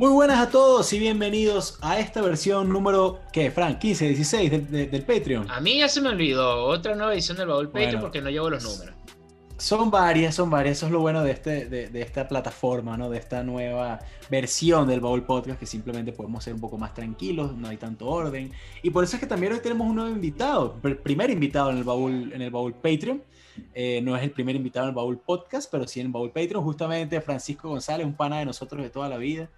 Muy buenas a todos y bienvenidos a esta versión número, ¿qué, Frank? 15, 16 del, del Patreon. A mí ya se me olvidó otra nueva edición del Baúl Patreon porque no llevo los números. Son varias, son varias. Eso es lo bueno de, este, de, esta plataforma, ¿no? De esta nueva versión del Baúl Podcast, que simplemente podemos ser un poco más tranquilos, no hay tanto orden. Y por eso es que también hoy tenemos un nuevo invitado, el primer invitado en el Baúl, en el Baúl Patreon. Eh, no es el primer invitado en el Baúl Podcast, pero sí en el Baúl Patreon, justamente Francisco González, un pana de nosotros de toda la vida.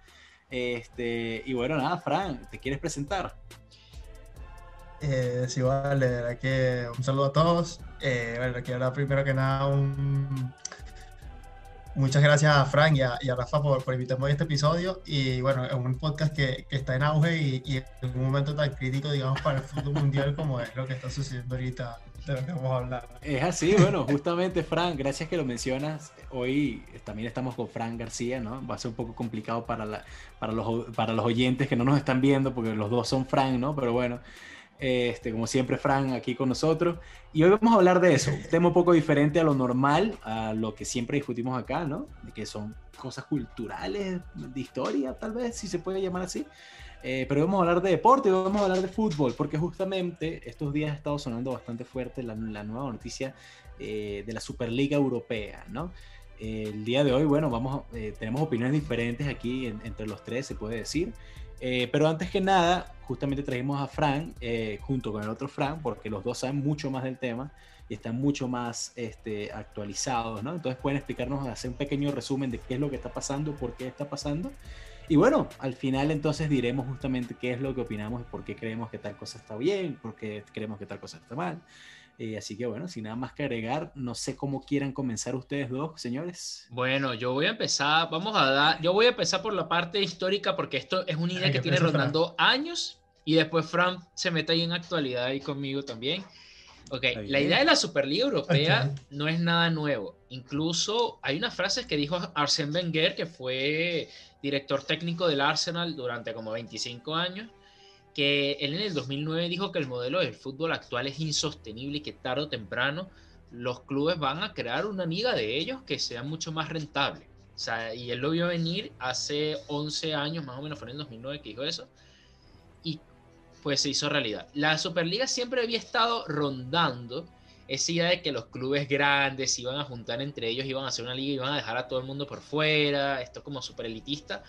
Este, y bueno, nada, Fran, ¿te quieres presentar? Eh, sí, vale, que un saludo a todos. Eh, bueno, quiero primero que nada un, muchas gracias a Frank y a, Rafa por, por, invitarme a este episodio. Y bueno, es un podcast que, que está en auge y, y, en un momento tan crítico, digamos, para el fútbol mundial como es lo que está sucediendo ahorita de lo que vamos a hablar. Es así, bueno, justamente Frank, gracias que lo mencionas. Hoy también estamos con Frank García, ¿no? Va a ser un poco complicado para, la, para, los, para los oyentes que no nos están viendo, porque los dos son Frank, ¿no? Pero bueno, este, como siempre, Frank aquí con nosotros. Y hoy vamos a hablar de eso, un tema un poco diferente a lo normal, a lo que siempre discutimos acá, ¿no? De que son cosas culturales, de historia, tal vez, si se puede llamar así. Eh, pero vamos a hablar de deporte, vamos a hablar de fútbol, porque justamente estos días ha estado sonando bastante fuerte la, nueva noticia eh, de la Superliga Europea, ¿no? el día de hoy, bueno, vamos, eh, tenemos opiniones diferentes aquí entre los tres, se puede decir. pero antes que nada, justamente trajimos a Frank junto con el otro Frank, porque los dos saben mucho más del tema y están mucho más este, actualizados, ¿no? Entonces pueden explicarnos, hacer un pequeño resumen de qué es lo que está pasando, por qué está pasando. Y bueno, al final entonces diremos justamente qué es lo que opinamos y por qué creemos que tal cosa está bien, por qué creemos que tal cosa está mal. Eh, así que bueno, sin nada más que agregar, no sé cómo quieran comenzar ustedes dos, señores. Bueno, yo voy a empezar, vamos a dar, yo voy a empezar por la parte histórica porque esto es una idea que, tiene rondando años y después Fran se mete ahí en actualidad ahí conmigo también. Ok, la idea de la Superliga Europea no es nada nuevo. Incluso hay unas frases que dijo Arsène Wenger, que fue director técnico del Arsenal durante como 25 años, que él en el 2009 dijo que el modelo del fútbol actual es insostenible y que tarde o temprano los clubes van a crear una amiga de ellos que sea mucho más rentable. O sea, y él lo vio venir hace 11 años, más o menos fue en el 2009 que dijo eso, y pues se hizo realidad. La Superliga siempre había estado rondando esa idea de que los clubes grandes iban a juntar entre ellos, iban a hacer una liga y iban a dejar a todo el mundo por fuera, esto es como súper elitista.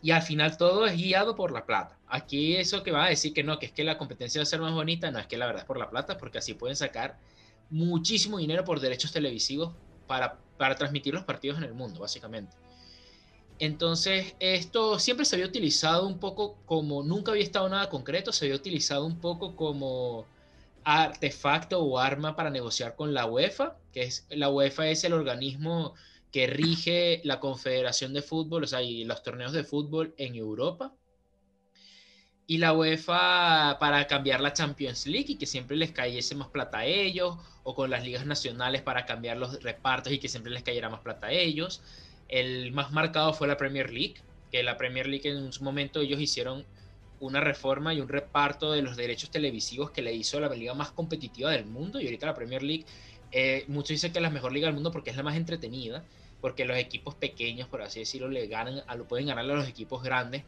Y al final todo es guiado por la plata. Aquí eso que va a decir que no, que es que la competencia va a ser más bonita, no es que la verdad es por la plata, porque así pueden sacar muchísimo dinero por derechos televisivos para, para transmitir los partidos en el mundo, básicamente. Entonces, esto siempre se había utilizado un poco como, nunca había estado nada concreto, se había utilizado un poco como artefacto o arma para negociar con la UEFA, que es la UEFA es el organismo que rige la Confederación de Fútbol, o sea, y los torneos de fútbol en Europa. Y la UEFA para cambiar la Champions League y que siempre les cayese más plata a ellos, o con las ligas nacionales para cambiar los repartos y que siempre les cayera más plata a ellos. El más marcado fue la Premier League, que la Premier League en su momento ellos hicieron una reforma y un reparto de los derechos televisivos que le hizo la liga más competitiva del mundo. Y ahorita la Premier League, eh, muchos dicen que es la mejor liga del mundo porque es la más entretenida, porque los equipos pequeños, por así decirlo, le ganan, a, lo pueden ganarle a los equipos grandes,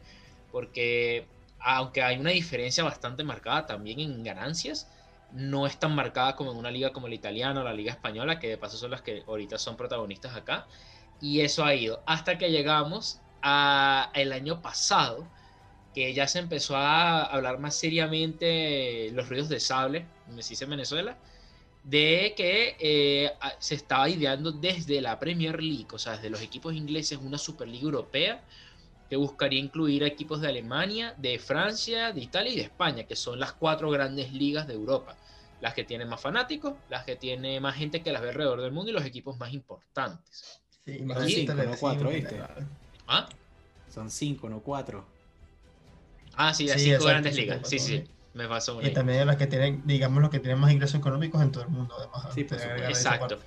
porque aunque hay una diferencia bastante marcada también en ganancias, no es tan marcada como en una liga como la italiana o la liga española, que de paso son las que ahorita son protagonistas acá. Y eso ha ido hasta que llegamos a el año pasado, que ya se empezó a hablar más seriamente los ruidos de sable, me dice en Venezuela, de que eh, se estaba ideando desde la Premier League, o sea, desde los equipos ingleses, una Superliga Europea que buscaría incluir a equipos de Alemania, de Francia, de Italia y de España, que son las cuatro grandes ligas de Europa. Las que tienen más fanáticos, las que tienen más gente que las ve alrededor del mundo y los equipos más importantes. Sí, más cinco, no cuatro, ¿viste? ¿Ah? Son cinco, no cuatro. Ah, sí, las cinco grandes ligas. Sí, sí, me pasó. Y también las que tienen, digamos, los que tienen más ingresos económicos en todo el mundo, además. Sí, Exacto.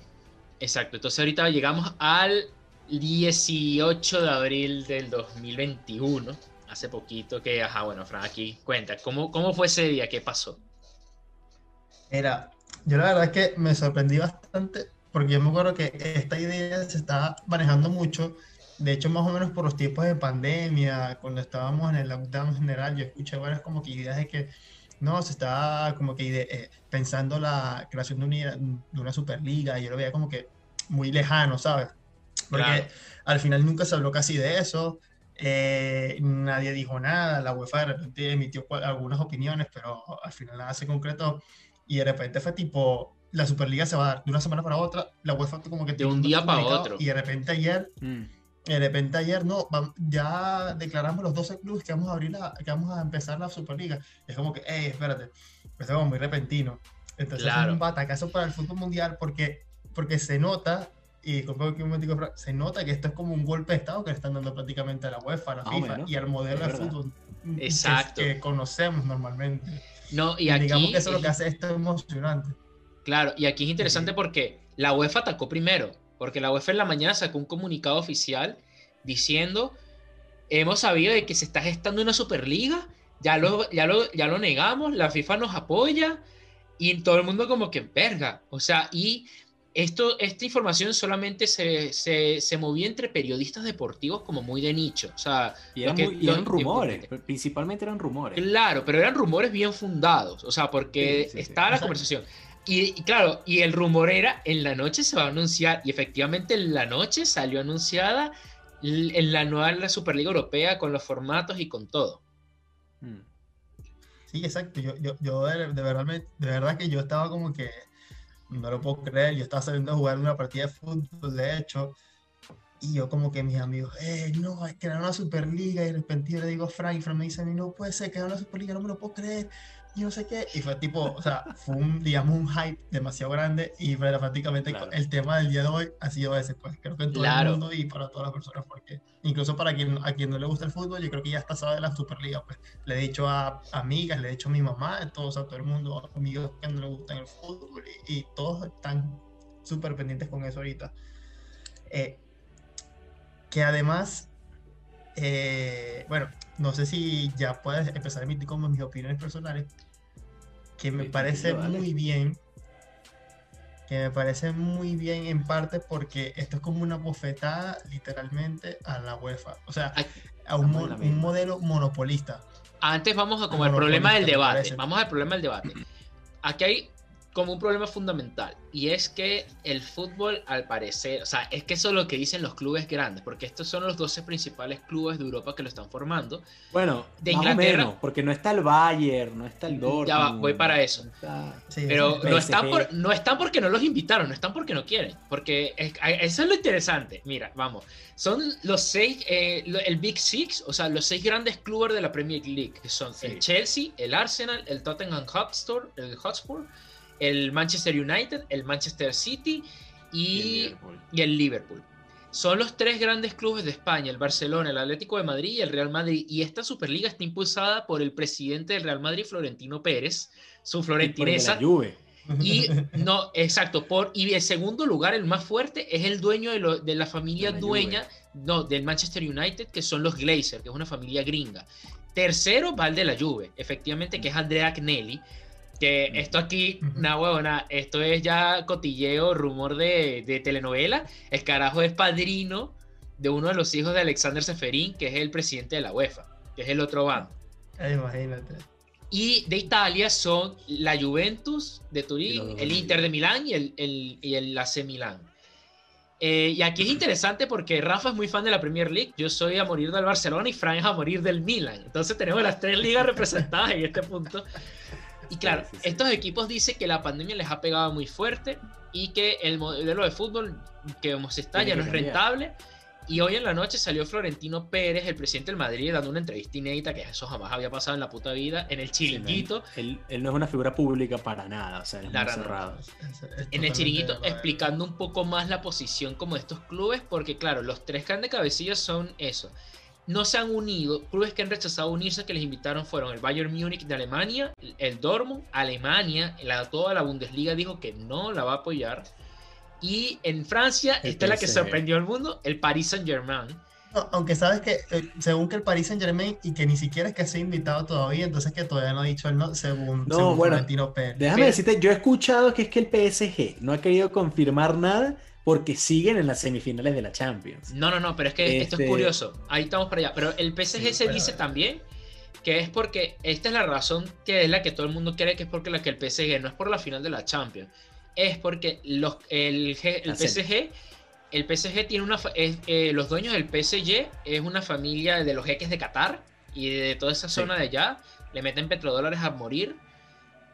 Exacto. Entonces ahorita llegamos al 18 de abril del 2021. Hace poquito que, ajá, bueno, Fran, aquí cuenta, ¿cómo, ¿cómo fue ese día? ¿Qué pasó? Era, yo la verdad es que me sorprendí bastante porque yo me acuerdo que esta idea se estaba manejando mucho de hecho, más o menos por los tiempos de pandemia, cuando estábamos en el lockdown general, yo escuché varias como que ideas de que no, se estaba como que eh, pensando la creación de una, de una Superliga y yo lo veía como que muy lejano, ¿sabes? Porque al final nunca se habló casi de eso, eh, nadie dijo nada, la UEFA de repente emitió algunas opiniones, pero al final nada se concretó y de repente fue tipo, la Superliga se va a dar de una semana para otra, la UEFA como que... De un día para otro. Y de repente ayer... Mm. De repente ayer no, ya declaramos los 12 clubes que vamos a abrir la, que vamos a empezar la Superliga. Es como que, hey, espérate, pues es como muy repentino. Entonces es un batacazo para el fútbol mundial porque, porque se nota y se nota que esto es como un golpe de Estado que le están dando prácticamente a la UEFA, a la FIFA y al modelo de fútbol Exacto. Que, conocemos normalmente. No, y, aquí, digamos que eso es lo que hace esto emocionante. Claro, y aquí es interesante porque la UEFA atacó primero, porque la UEFA en la mañana sacó un comunicado oficial diciendo, hemos sabido de que se está gestando una Superliga, ya lo, ya lo, ya lo negamos, la FIFA nos apoya, y todo el mundo como que, verga, o sea, y esto, esta información solamente se, se, movía entre periodistas deportivos como muy de nicho. O sea, y eran, rumores, principalmente eran rumores. Claro, pero eran rumores bien fundados. O sea, porque estaba la conversación. Y, claro, y el rumor era, en la noche se va a anunciar, y efectivamente en la noche salió anunciada en la nueva Superliga Europea con los formatos y con todo. Hmm. Sí, exacto. Yo, yo, yo de, verdad, de verdad que yo estaba como que no lo puedo creer, yo estaba saliendo a jugar una partida de fútbol, de hecho, y yo como que mis amigos, eh, no, es que era una Superliga, y de repente yo le digo a Frank, y Frank me dice a mí, no puede ser que era una Superliga, no me lo puedo creer, y no sé qué, y fue tipo, o sea, fue un, digamos, un hype demasiado grande y prácticamente el tema del día de hoy ha sido ese, pues creo que en todo el mundo y para todas las personas, porque incluso para quien, a quien no le gusta el fútbol, yo creo que ya está sabe de la Superliga, pues. Le he dicho a amigas, le he dicho a mi mamá, a todos, a todo el mundo, amigos que no le gustan el fútbol y, todos están súper pendientes con eso ahorita. Eh, que además, eh, bueno, no sé si ya puedes empezar a emitir como mis opiniones personales, que me parece muy bien, que me parece muy bien en parte porque esto es como una bofetada literalmente a la UEFA, o sea, a un, un modelo monopolista. Antes vamos a como el problema del debate, vamos al problema del debate. Aquí hay como un problema fundamental y es que el fútbol al parecer, o sea, es que eso es lo que dicen los clubes grandes, porque estos son los 12 principales clubes de Europa que lo están formando. Bueno, de Inglaterra, porque no está el Bayern, no está el Dortmund. Ya va, voy para eso. Pero no están, por, no están porque no los invitaron, no están porque no quieren, porque eso es lo interesante. Mira, vamos, son los seis, eh, el Big Six, o sea, los seis grandes clubes de la Premier League, que son el Chelsea, el Arsenal, el Tottenham Hotspur, el Hotspur el Manchester United, el Manchester City y, el, Liverpool. Son los tres grandes clubes de España, el Barcelona, el Atlético de Madrid y el Real Madrid. Y esta Superliga está impulsada por el presidente del Real Madrid, Florentino Pérez, su florentinesa. Y, no, exacto, por, y el segundo lugar, el más fuerte, es el dueño de, la familia dueña no, del Manchester United, que son los Glazer, que es una familia gringa. Tercero va el de la Juve, efectivamente, que es Andrea Agnelli, que esto aquí, una huevona, esto es ya cotilleo, rumor de, telenovela. El carajo es padrino de uno de los hijos de Alexander Seferín, que es el presidente de la UEFA, que es el otro bando. Imagínate. Y de Italia son la Juventus de Turín, el Inter de Milán y el, el, y el AC Milán. Eh, y aquí es interesante porque Rafa es muy fan de la Premier League, yo soy a morir del Barcelona y Frank a morir del Milan. Entonces tenemos las tres ligas representadas en este punto. Y claro, estos equipos dicen que la pandemia les ha pegado muy fuerte y que el modelo de fútbol que como se está ya no es rentable. Y hoy en la noche salió Florentino Pérez, el presidente del Madrid, dando una entrevista inédita, que eso jamás había pasado en la puta vida, en el chiringuito. él, no es una figura pública para nada, o sea, es cerrado. en el chiringuito explicando un poco más la posición como de estos clubes, porque claro, los tres que han de cabecilla son eso no se han unido. Clubes que han rechazado unirse que les invitaron fueron el Bayern Múnich de Alemania, el Dortmund, Alemania, la, toda la Bundesliga dijo que no la va a apoyar. Y en Francia, esta es la que sorprendió al mundo, el Paris Saint Germain. aunque sabes que, eh, según que el Paris Saint Germain, y que ni siquiera es que sea invitado todavía, entonces que todavía no ha dicho el no, según, no, bueno, Déjame decirte, yo he escuchado que es que el PSG no ha querido confirmar nada porque siguen en las semifinales de la Champions. No, no, no, pero es que esto es este curioso. Ahí estamos para allá. Pero el PSG se dice también que es porque esta es la razón que es la que todo el mundo cree que es porque la que el PSG no es por la final de la Champions, es porque los, el, el PSG el PSG tiene una eh, los dueños del PSG es una familia de los jeques de Qatar y de toda esa zona de allá le meten petrodólares a morir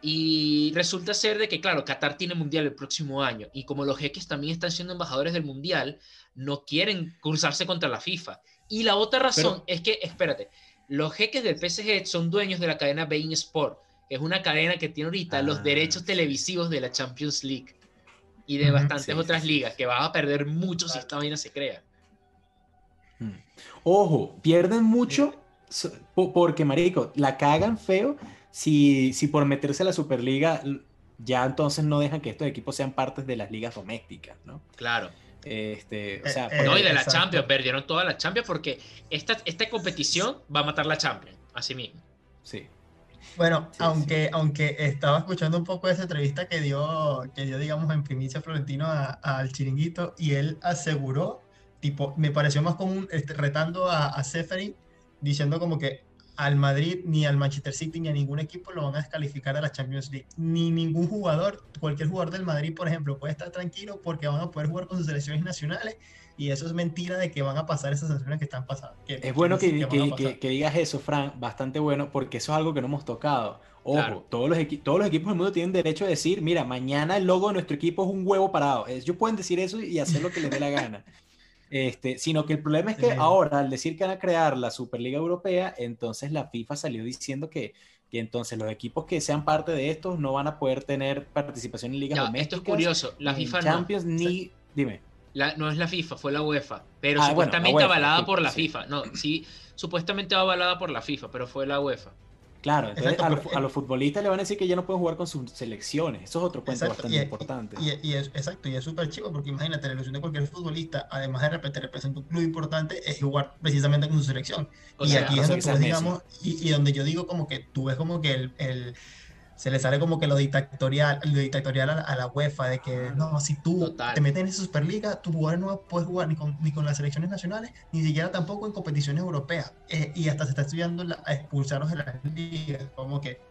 y resulta ser de que, claro, Qatar tiene mundial el próximo año y como los jeques también están siendo embajadores del mundial, no quieren cruzarse contra la FIFA. Y la otra razón es que, espérate, los jeques del PSG son dueños de la cadena Bein Sport, que es una cadena que tiene ahorita los ah, derechos televisivos de la Champions League y de bastantes otras ligas, que va a perder mucho si esta vaina se crea. Hmm. Ojo, pierden mucho porque, marico, la cagan feo si, si por meterse a la Superliga ya entonces no dejan que estos equipos sean partes de las ligas domésticas, ¿no? Claro. Este, o sea, eh, no, y de la Champions, perdieron toda la Champions porque esta, esta competición va a matar la Champions, así mismo. Sí. Bueno, aunque, aunque estaba escuchando un poco esa entrevista que dio, que dio digamos, en primicia Florentino al chiringuito y él aseguró, tipo, me pareció más común este, retando a, a Seferin diciendo como que al Madrid, ni al Manchester City, ni a ningún equipo lo van a descalificar a la Champions League. Ni ningún jugador, cualquier jugador del Madrid, por ejemplo, puede estar tranquilo porque van a poder jugar con sus selecciones nacionales y eso es mentira de que van a pasar esas sanciones que están pasando. es bueno que, que, digas eso, Fran, bastante bueno, porque eso es algo que no hemos tocado. Ojo, todos, los todos los equipos del mundo tienen derecho a decir, mira, mañana el logo de nuestro equipo es un huevo parado. Ellos pueden decir eso y hacer lo que les dé la gana. Este, sino que el problema es que ahora, al decir que van a crear la Superliga Europea, entonces la FIFA salió diciendo que, que entonces los equipos que sean parte de estos no van a poder tener participación en ligas no, Esto es curioso, la FIFA Champions ni... Dime. no es la FIFA, fue la UEFA, pero ah, supuestamente avalada por la FIFA. No, sí, supuestamente avalada por la FIFA, pero fue la UEFA. Claro, entonces a, los, futbolistas le van a decir que ya no pueden jugar con sus selecciones. Eso es otro punto bastante importante. Y, es, exacto, y es súper chivo porque imagínate, la ilusión de cualquier futbolista, además de repente representa un club importante, es jugar precisamente con su selección. y aquí es donde, digamos, y, donde yo digo como que tú ves como que el se le sale como que lo dictatorial, lo dictatorial a, la UEFA, de que no, si tú te metes en esa Superliga, tu jugador no puedes jugar ni con, ni con las selecciones nacionales, ni siquiera tampoco en competiciones europeas. Eh, y hasta se está estudiando a expulsarlos de las ligas, como que,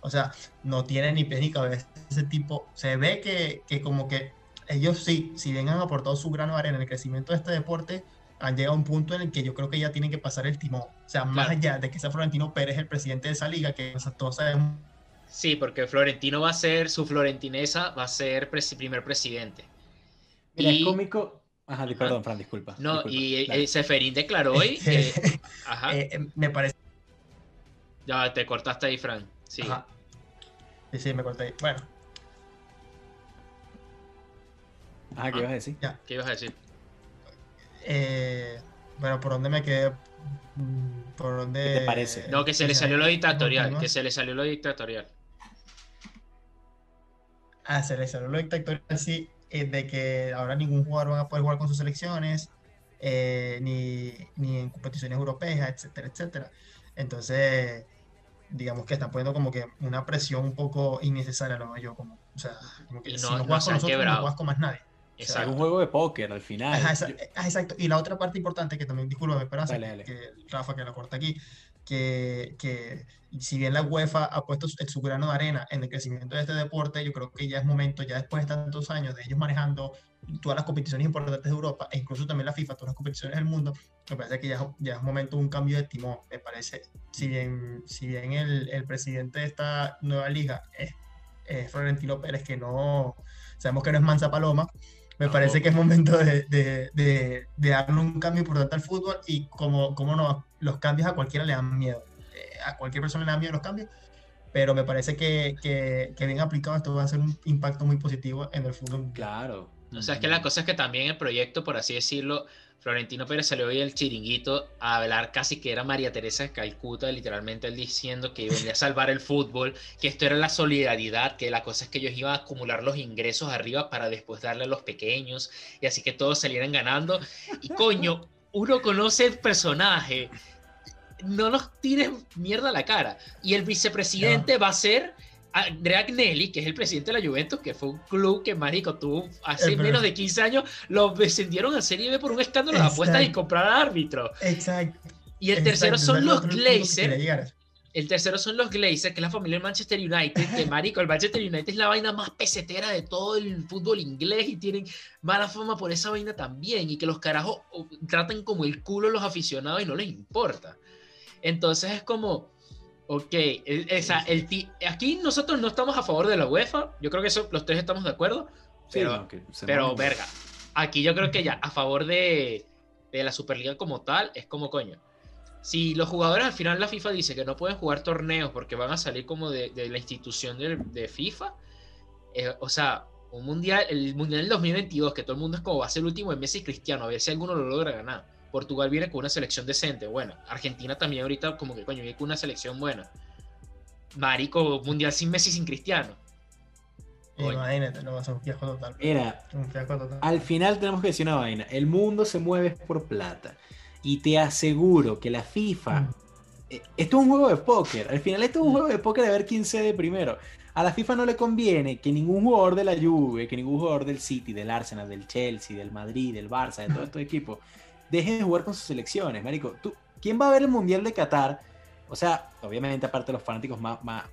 o sea, no tiene ni pie ni cabeza ese tipo. Se ve que, que como que ellos sí, si bien han aportado su grano de arena en el crecimiento de este deporte, han llegado a un punto en el que yo creo que ya tienen que pasar el timón. O sea, más allá de que sea Florentino Pérez el presidente de esa liga, que todos sabemos Sí, porque Florentino va a ser, su florentinesa va a ser primer presidente. Mira, y... es cómico. Ajá, perdón, Fran, disculpa. No, y eh, Seferín declaró hoy. Eh, ajá. Eh, me parece. Ya te cortaste ahí, Fran. Sí. Sí, sí, me corté ahí. Bueno. Ajá, ¿qué ibas a decir? Ya. ¿Qué ibas a decir? bueno, ¿por dónde me quedé? Mm, ¿Por dónde? ¿Qué te parece? No, que se le salió lo dictatorial. Que se le salió lo dictatorial. Ah, se le salió lo dictatorial, sí, eh, de que ahora ningún jugador va a poder jugar con sus selecciones, eh, ni, ni, en competiciones europeas, etcétera, etcétera. Entonces, digamos que están poniendo como que una presión un poco innecesaria, lo veo yo, como, o sea, como que no, si no juegas con nosotros, no juegas con más nadie. Es un juego de póker al final. Ah, exacto. Y la otra parte importante que también, disculpa, esperanza, que Rafa que la corta aquí, que, que, si bien la UEFA ha puesto su grano de arena en el crecimiento de este deporte, yo creo que ya es momento, ya después de tantos años de ellos manejando todas las competiciones importantes de Europa e incluso también la FIFA, todas las competiciones del mundo, me parece que ya, ya es momento de un cambio de timón. Me parece, si bien, si bien el, el presidente de esta nueva liga es, es Florentino Pérez, que no, sabemos que no es Manza Paloma, me parece que es momento de, de, de, darle un cambio importante al fútbol y como, como no, los cambios a cualquiera le dan miedo. Eh, a cualquier persona le dan miedo los cambios, pero me parece que, que, que bien aplicado esto va a ser un impacto muy positivo en el fútbol. Claro. O sea, es que la cosa es que también el proyecto, por así decirlo, Florentino Pérez salió hoy el chiringuito a hablar casi que era María Teresa de Calcuta, literalmente él diciendo que venía a salvar el fútbol, que esto era la solidaridad, que la cosa es que ellos iban a acumular los ingresos arriba para después darle a los pequeños y así que todos salieran ganando. Y coño, uno conoce el personaje, no nos tires mierda a la cara. Y el vicepresidente va a ser Andrea Agnelli, que es el presidente de la Juventus, que fue un club que, marico, tuvo hace menos de 15 años, lo descendieron a Serie B por un escándalo de apuestas y comprar árbitro. Exacto. Y el tercero son los Glazers. El tercero son los Glazers, que es la familia del Manchester United, que marico, el Manchester United es la vaina más pesetera de todo el fútbol inglés y tienen mala fama por esa vaina también, y que los carajos tratan como el culo a los aficionados y no les importa. Entonces es como, ok, esa, el, aquí nosotros no estamos a favor de la UEFA, yo creo que eso los tres estamos de acuerdo, pero, pero verga, aquí yo creo que ya a favor de, de la Superliga como tal, es como coño si los jugadores al final la FIFA dice que no pueden jugar torneos porque van a salir como de, la institución de, FIFA, eh, o sea, un mundial, el mundial del 2022, que todo el mundo es como va a ser el último de Messi y Cristiano, a ver si alguno lo logra ganar. Portugal viene con una selección decente, buena. Argentina también ahorita como que coño, viene con una selección buena. Marico, mundial sin Messi, sin Cristiano. Imagínate, no va a ser un fiasco total. Mira, al final tenemos que decir una vaina. El mundo se mueve por plata. Y te aseguro que la FIFA. Mm. Eh, esto es un juego de póker. Al final, esto es un mm. juego de póker de ver quién cede primero. A la FIFA no le conviene que ningún jugador de la Juve, que ningún jugador del City, del Arsenal, del Chelsea, del Madrid, del Barça, de todos estos equipos, deje de jugar con sus selecciones, marico. ¿Tú, ¿Quién va a ver el Mundial de Qatar? O sea, obviamente aparte de los fanáticos más... más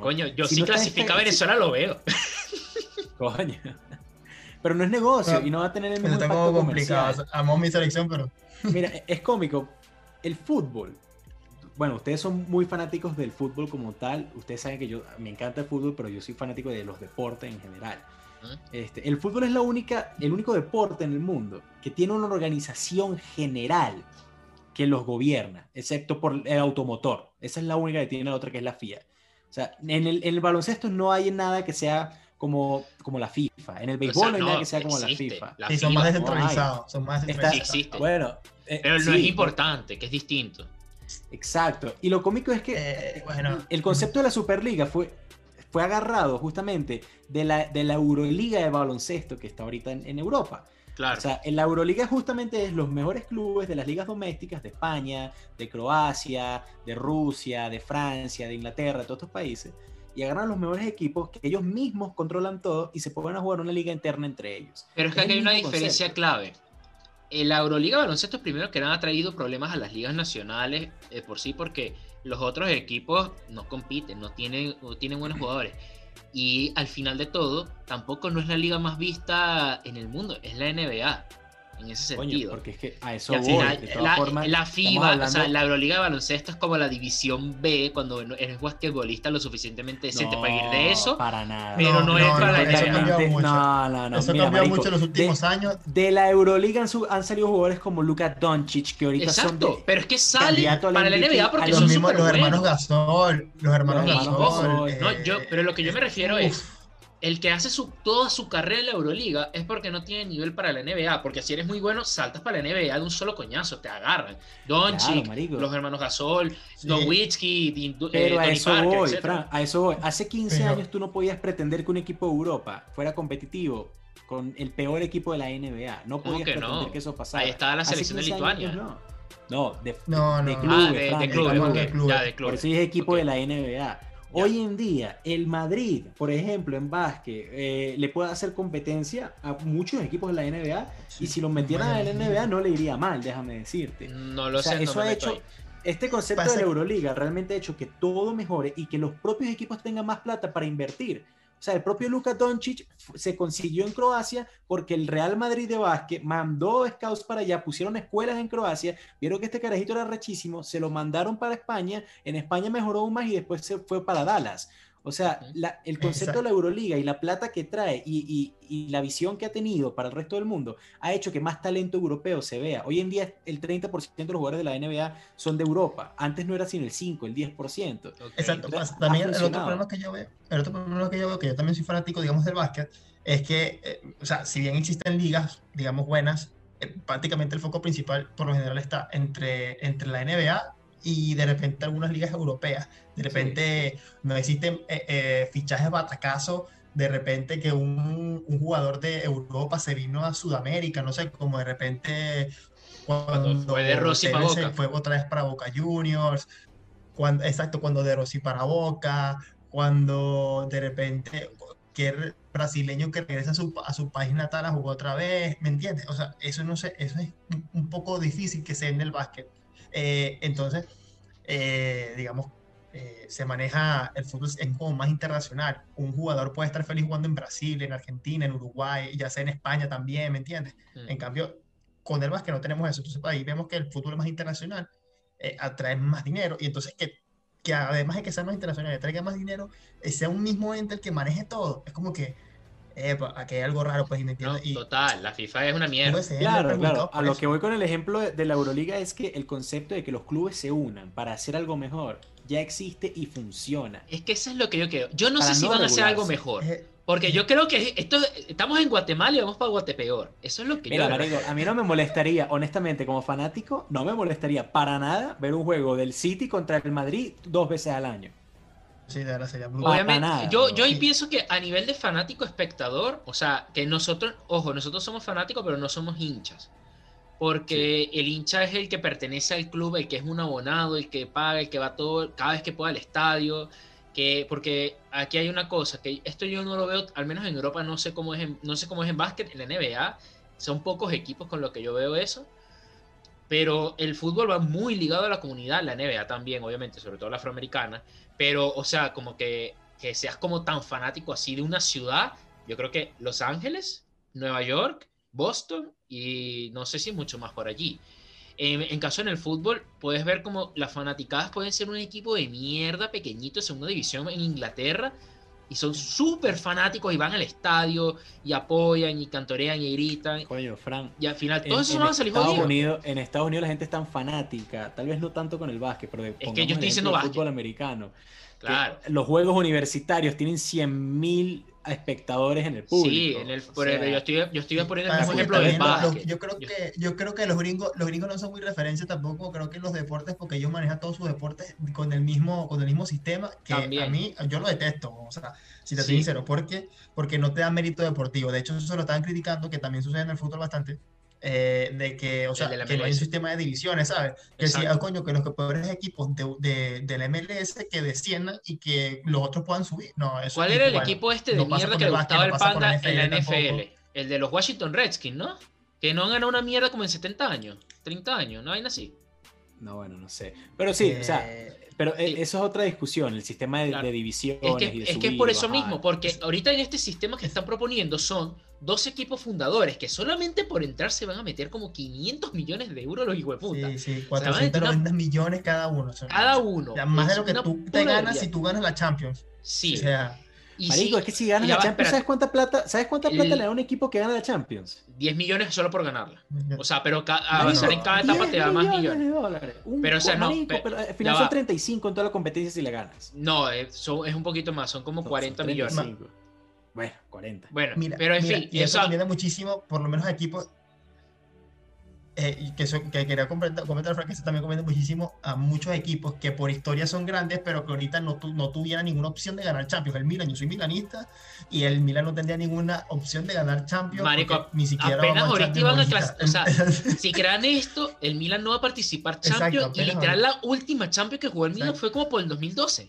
Coño, yo si sí clasifica a Venezuela lo veo. Coño. Pero no es negocio y no va a tener el mismo impacto complicado. Amo mi selección, pero Mira, es cómico. El fútbol. Bueno, ustedes son muy fanáticos del fútbol como tal. Ustedes saben que yo me encanta el fútbol, pero yo soy fanático de los deportes en general. Este, el fútbol es la única, el único deporte en el mundo que tiene una organización general que los gobierna, excepto por el automotor. Esa es la única que tiene la otra, que es la FIA. O sea, en el, en el baloncesto no hay nada que sea como, como la FIFA. En el béisbol no hay nada que sea como la FIFA. sí, son más descentralizados. Son más descentralizados. Bueno, eh, pero no es importante, que es distinto. Exacto. Y lo cómico es que eh, bueno. el concepto de la Superliga fue, fue agarrado justamente de la, de la Euroliga de baloncesto que está ahorita en, Europa. Claro. O sea, en la Euroliga justamente es los mejores clubes de las ligas domésticas de España, de Croacia, de Rusia, de Francia, de Inglaterra, de todos estos países y agarran los mejores equipos que ellos mismos controlan todo y se ponen a jugar una liga interna entre ellos. Pero es que aquí hay una diferencia clave. La Euroliga baloncesto es primero que nada ha traído problemas a las ligas nacionales eh, por sí porque los otros equipos no compiten, no tienen, no tienen buenos jugadores. Y al final de todo, tampoco no es la liga más vista en el mundo, es la NBA en ese sentido. porque es que a eso voy. de todas la, formas, la FIBA, o sea, la Euroliga de baloncesto es como la división B cuando eres basquetbolista lo suficientemente decente para ir de eso. Para nada. Pero no, es para la NBA. No, no, no. Eso cambió mucho en los últimos años. De la Euroliga han, salido jugadores como Luka Doncic, que ahorita Exacto, son. pero es que salen para la NBA porque son los, mismos, los hermanos Gasol. Los hermanos Gasol. No, yo, pero lo que yo me refiero es el que hace su, toda su carrera en la Euroliga es porque no tiene nivel para la NBA. Porque si eres muy bueno, saltas para la NBA de un solo coñazo, te agarran. Doncic, los hermanos Gasol, sí. Nowitzki, Pero a eso voy, a eso voy. Hace 15 años tú no podías pretender que un equipo de Europa fuera competitivo con el peor equipo de la NBA. No podías pretender que eso pasara. Ahí estaba la selección de Lituania. no. No, de, no, de clubes. Ah, de, clubes, Por eso es equipo de la NBA. Hoy en día, el Madrid, por ejemplo, en básquet, eh, le puede hacer competencia a muchos equipos de la NBA y si lo metieran en la NBA no le iría mal, déjame decirte. No lo sé. Eso ha hecho, este concepto de la Euroliga realmente ha hecho que todo mejore y que los propios equipos tengan más plata para invertir. O sea, el propio Luka Doncic se consiguió en Croacia porque el Real Madrid de básquet mandó scouts para allá, pusieron escuelas en Croacia, vieron que este carajito era rechísimo, se lo mandaron para España, en España mejoró más y después se fue para Dallas. O sea, el concepto de la Euroliga y la plata que trae y, la visión que ha tenido para el resto del mundo ha hecho que más talento europeo se vea. Hoy en día el 30% de los jugadores de la NBA son de Europa. Antes no era sino el 5, el 10%. Exacto. también el otro problema que yo veo, el otro problema que yo veo, que yo también soy fanático, digamos, del básquet, es que, eh, o sea, si bien existen ligas, digamos, buenas, eh, prácticamente el foco principal por lo general está entre, entre la NBA y de repente algunas ligas europeas. De repente no existen eh, eh, fichajes batacazo, de repente que un, un, jugador de Europa se vino a Sudamérica, no sé, como de repente cuando fue de Rossi para Boca. fue otra vez para Boca Juniors, cuando, exacto, cuando de Rossi para Boca, cuando de repente que brasileño que regresa a su, a su país natal a jugar otra vez, ¿me entiendes? O sea, eso no sé, eso es un poco difícil que sea en el básquet. Eh, entonces, eh, digamos, eh, se maneja el fútbol en como más internacional. Un jugador puede estar feliz jugando en Brasil, en Argentina, en Uruguay, ya sea en España también, ¿me entiendes? Mm. En cambio, con el básquet no tenemos eso. Entonces, ahí vemos que el fútbol más internacional atrae más dinero y entonces que que además de que sea más internacional y traiga más dinero, sea un mismo ente el que maneje todo. Es como que, eh, aquí hay algo raro, pues, y total, la FIFA es una mierda. Claro, claro. A lo que voy con el ejemplo de, la Euroliga es que el concepto de que los clubes se unan para hacer algo mejor ya existe y funciona. Es que eso es lo que yo quiero. Yo no sé si van a hacer algo mejor. Porque yo creo que esto, estamos en Guatemala y vamos para Guatepeor. Eso es lo que Mira, yo... a mí no me molestaría, honestamente, como fanático, no me molestaría para nada ver un juego del City contra el Madrid dos veces al año. Sí, de verdad sería muy Obviamente, yo, yo ahí pienso que a nivel de fanático espectador, o sea, que nosotros, ojo, nosotros somos fanáticos, pero no somos hinchas. Porque el hincha es el que pertenece al club, el que es un abonado, el que paga, el que va todo, cada vez que pueda al estadio, porque aquí hay una cosa, que esto yo no lo veo, al menos en Europa no sé cómo es en, no sé cómo es en básquet, en la NBA, son pocos equipos con los que yo veo eso, pero el fútbol va muy ligado a la comunidad, la NBA también, obviamente, sobre todo la afroamericana, pero, o sea, como que, que seas como tan fanático así de una ciudad, yo creo que Los Ángeles, Nueva York, Boston y no sé si mucho más por allí. En, caso en el fútbol, puedes ver como las fanaticadas pueden ser un equipo de mierda pequeñito, segunda división en Inglaterra, y son súper fanáticos y van al estadio y apoyan y cantorean y gritan. Coño, Fran. Y al final todos esos van a salir Estados Unidos, En Estados Unidos la gente es tan fanática, tal vez no tanto con el básquet, pero es que yo estoy diciendo básquet. fútbol americano. Claro. Los juegos universitarios tienen 100.000 espectadores en el público. Sí, en el, yo, estoy, yo estoy poniendo un ejemplo de básquet. Yo creo que, yo creo que los gringos, los gringos no son muy referencia tampoco, creo que los deportes, porque ellos manejan todos sus deportes con el mismo, con el mismo sistema, que a mí, yo lo detesto, o sea, si te soy sincero, porque, porque no te da mérito deportivo. De hecho, eso se lo estaban criticando, que también sucede en el fútbol bastante, eh, de que, o sea, que no hay un sistema de divisiones, ¿sabes? Que si, ah, coño, que los peores equipos de, de, del MLS que desciendan y que los otros puedan subir. No, eso ¿Cuál era el equipo este de mierda que le gustaba el Panda en la NFL? El de los Washington Redskins, ¿no? Que no han ganado una mierda como en 70 años, 30 años, ¿no? Hay así. No, bueno, no sé. Pero sí, o sea, eh, pero e, eso es otra discusión, el sistema de, división. Es que, es, que por eso mismo, porque ahorita en este sistema que están proponiendo son dos equipos fundadores que solamente por entrar se van a meter como 500 millones de euros los hijos de puta. Sí, sí, 490 millones cada uno. cada uno. más de lo que tú te ganas si tú ganas la Champions. Sí. O sea, Marico, es que si ganas la Champions, ¿sabes cuánta plata, ¿sabes cuánta plata le da a un equipo que gana la Champions? 10 millones solo por ganarla. O sea, pero avanzar en cada etapa te da más millones. De dólares. pero, o sea, no. pero, al final son 35 en toda la competencia si le ganas. No, es, son, es un poquito más, son como 40 millones. Bueno, 40. Bueno, pero en fin. Y eso también muchísimo, por lo menos equipos eh, que, que, quería comentar, comentar Frank, que se también comenta muchísimo a muchos equipos que por historia son grandes, pero que ahorita no, no tuvieran ninguna opción de ganar Champions. El Milan, yo soy milanista, y el Milan no tendría ninguna opción de ganar Champions. Marico, ni siquiera apenas ahorita iban a clasificar. O sea, si crean esto, el Milan no va a participar Champions, y literal la última Champions que jugó el Milan fue como por el 2012.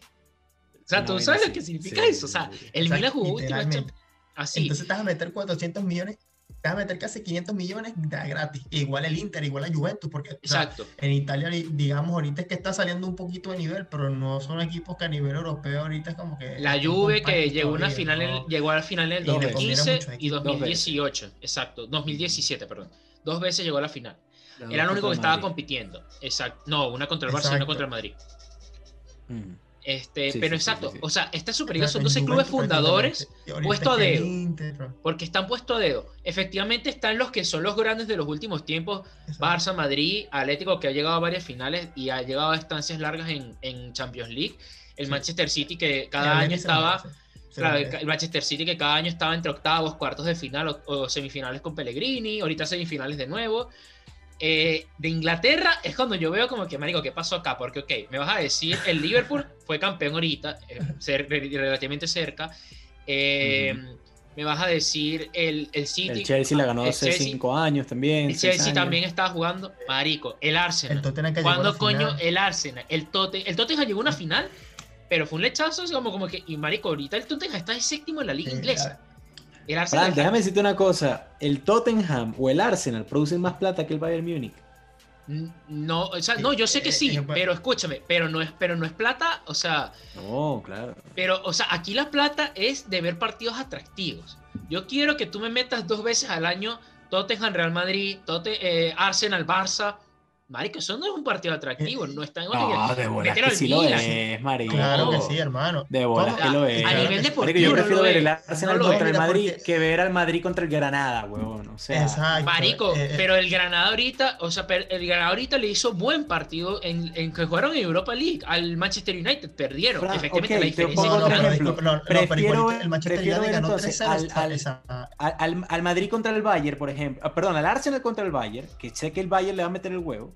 O sea, ¿tú sabes lo que significa eso? O sea, el Milan jugó última Champions. Así. Entonces vas a meter 400 millones te vas a meter casi 500 millones gratis. Igual el Inter, igual la Juventus, porque Exacto. en Italia, digamos, ahorita es que está saliendo un poquito de nivel, pero no son equipos que a nivel europeo ahorita es como que... La Juve que llegó, una final en, llegó a la final en el 2015 y 2018. Exacto, 2017, perdón. Dos veces llegó a la final. Era el único que estaba compitiendo. Exacto. No, una contra el Barça y una contra el Madrid. Mm. Este, pero exacto, o sea, esta Superliga son 12 clubes fundadores puestos a dedo. Porque están puestos a dedo. Efectivamente están los que son los grandes de los últimos tiempos, Barça, Madrid, Atlético, que ha llegado a varias finales y ha llegado a estancias largas en, Champions League. El Manchester City que cada año estaba... el Manchester City que cada año estaba entre octavos, cuartos de final o, o semifinales con Pellegrini, ahorita semifinales de nuevo. Eh, de Inglaterra es cuando yo veo como que, marico, ¿qué pasó acá? Porque, ok, me vas a decir, el Liverpool fue campeón ahorita, eh, relativamente cerca. Eh, me vas a decir el, el City. El Chelsea la ganó hace cinco años también. El Chelsea también estaba jugando, marico, el Arsenal. ¿Cuándo coño el Arsenal? El Tottenham, el Tottenham llegó a una final pero fue un lechazo, como, como que, y marico, ahorita el Tottenham está de séptimo en la liga inglesa. El Arsenal, déjame decirte una cosa, el Tottenham o el Arsenal producen más plata que el Bayern Múnich. No, o sea, no, yo sé que sí, pero escúchame, pero no es, pero no es plata, o sea. No, claro. Pero, o sea, aquí la plata es de ver partidos atractivos. Yo quiero que tú me metas dos veces al año Tottenham, Real Madrid, Tote, eh, Arsenal, Barça, Marico, eso no es un partido atractivo, no está en No, de bolas que sí lo es, marico. Claro que sí, hermano. De bolas que lo es. A nivel deportivo yo prefiero ver el Arsenal contra el Madrid que ver al Madrid contra el Granada, huevón. O sea, Exacto. Marico, eh, eh. pero el Granada ahorita, o sea, el Granada ahorita le hizo buen partido en, en que jugaron en Europa League al Manchester United, perdieron. Efectivamente la diferencia. No, no, ejemplo. No, prefiero, el Manchester United ganó 3 al, al, al Madrid contra el Bayern, por ejemplo. Ah, perdón, al Arsenal contra el Bayern, que sé que el Bayern le va a meter el huevo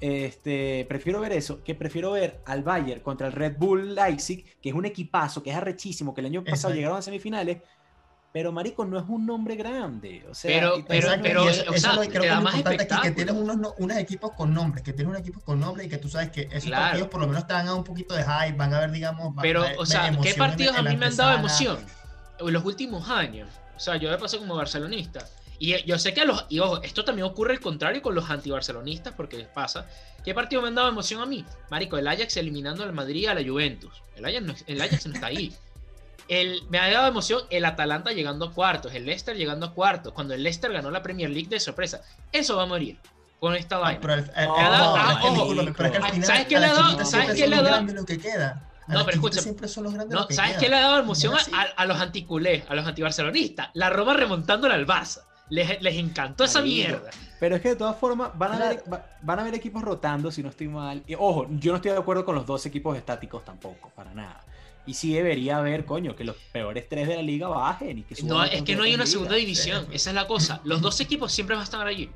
este, prefiero ver eso, que prefiero ver al Bayern contra el Red Bull Leipzig, que es un equipazo, que es arrechísimo, que el año pasado llegaron a semifinales, pero Marico no es un nombre grande. O sea, pero, pero, pero, eso, o sea, creo que es importante aquí, que tienes unos, unos, equipos con nombres, que tienes un equipo con nombre y que tú sabes que esos partidos por lo menos te van a un poquito de hype, van a ver, digamos, pero, o sea, ¿qué partidos a mí me han dado emoción en los últimos años? O sea, yo he pasado como barcelonista y yo sé que a los. Y ojo, esto también ocurre al contrario con los antibarcelonistas, porque les pasa. ¿Qué partido me han dado emoción a mí? Marico, el Ajax eliminando al Madrid a la Juventus. El Ajax no, el Ajax no está ahí. El, me ha dado emoción el Atalanta llegando a cuartos, el Leicester llegando a cuartos, cuando el Leicester ganó la Premier League de sorpresa. Eso va a morir con esta vaina. ¿Sabes qué le ha dado? ¿Sabes qué le ha dado? No, pero escucha. No, ¿Sabes qué le ha dado emoción a, a, los anticulés, a los antibarcelonistas? La Roma remontándole al Barça. Les, les encantó esa mierda. Pero es que de todas formas van a, ver, van a haber equipos rotando, si no estoy mal. Y, ojo, yo no estoy de acuerdo con los dos equipos estáticos tampoco, para nada. Y sí debería haber, coño, que los peores tres de la liga bajen y que No, es que no hay una segunda división, esa es la cosa. Los dos equipos siempre van a estar allí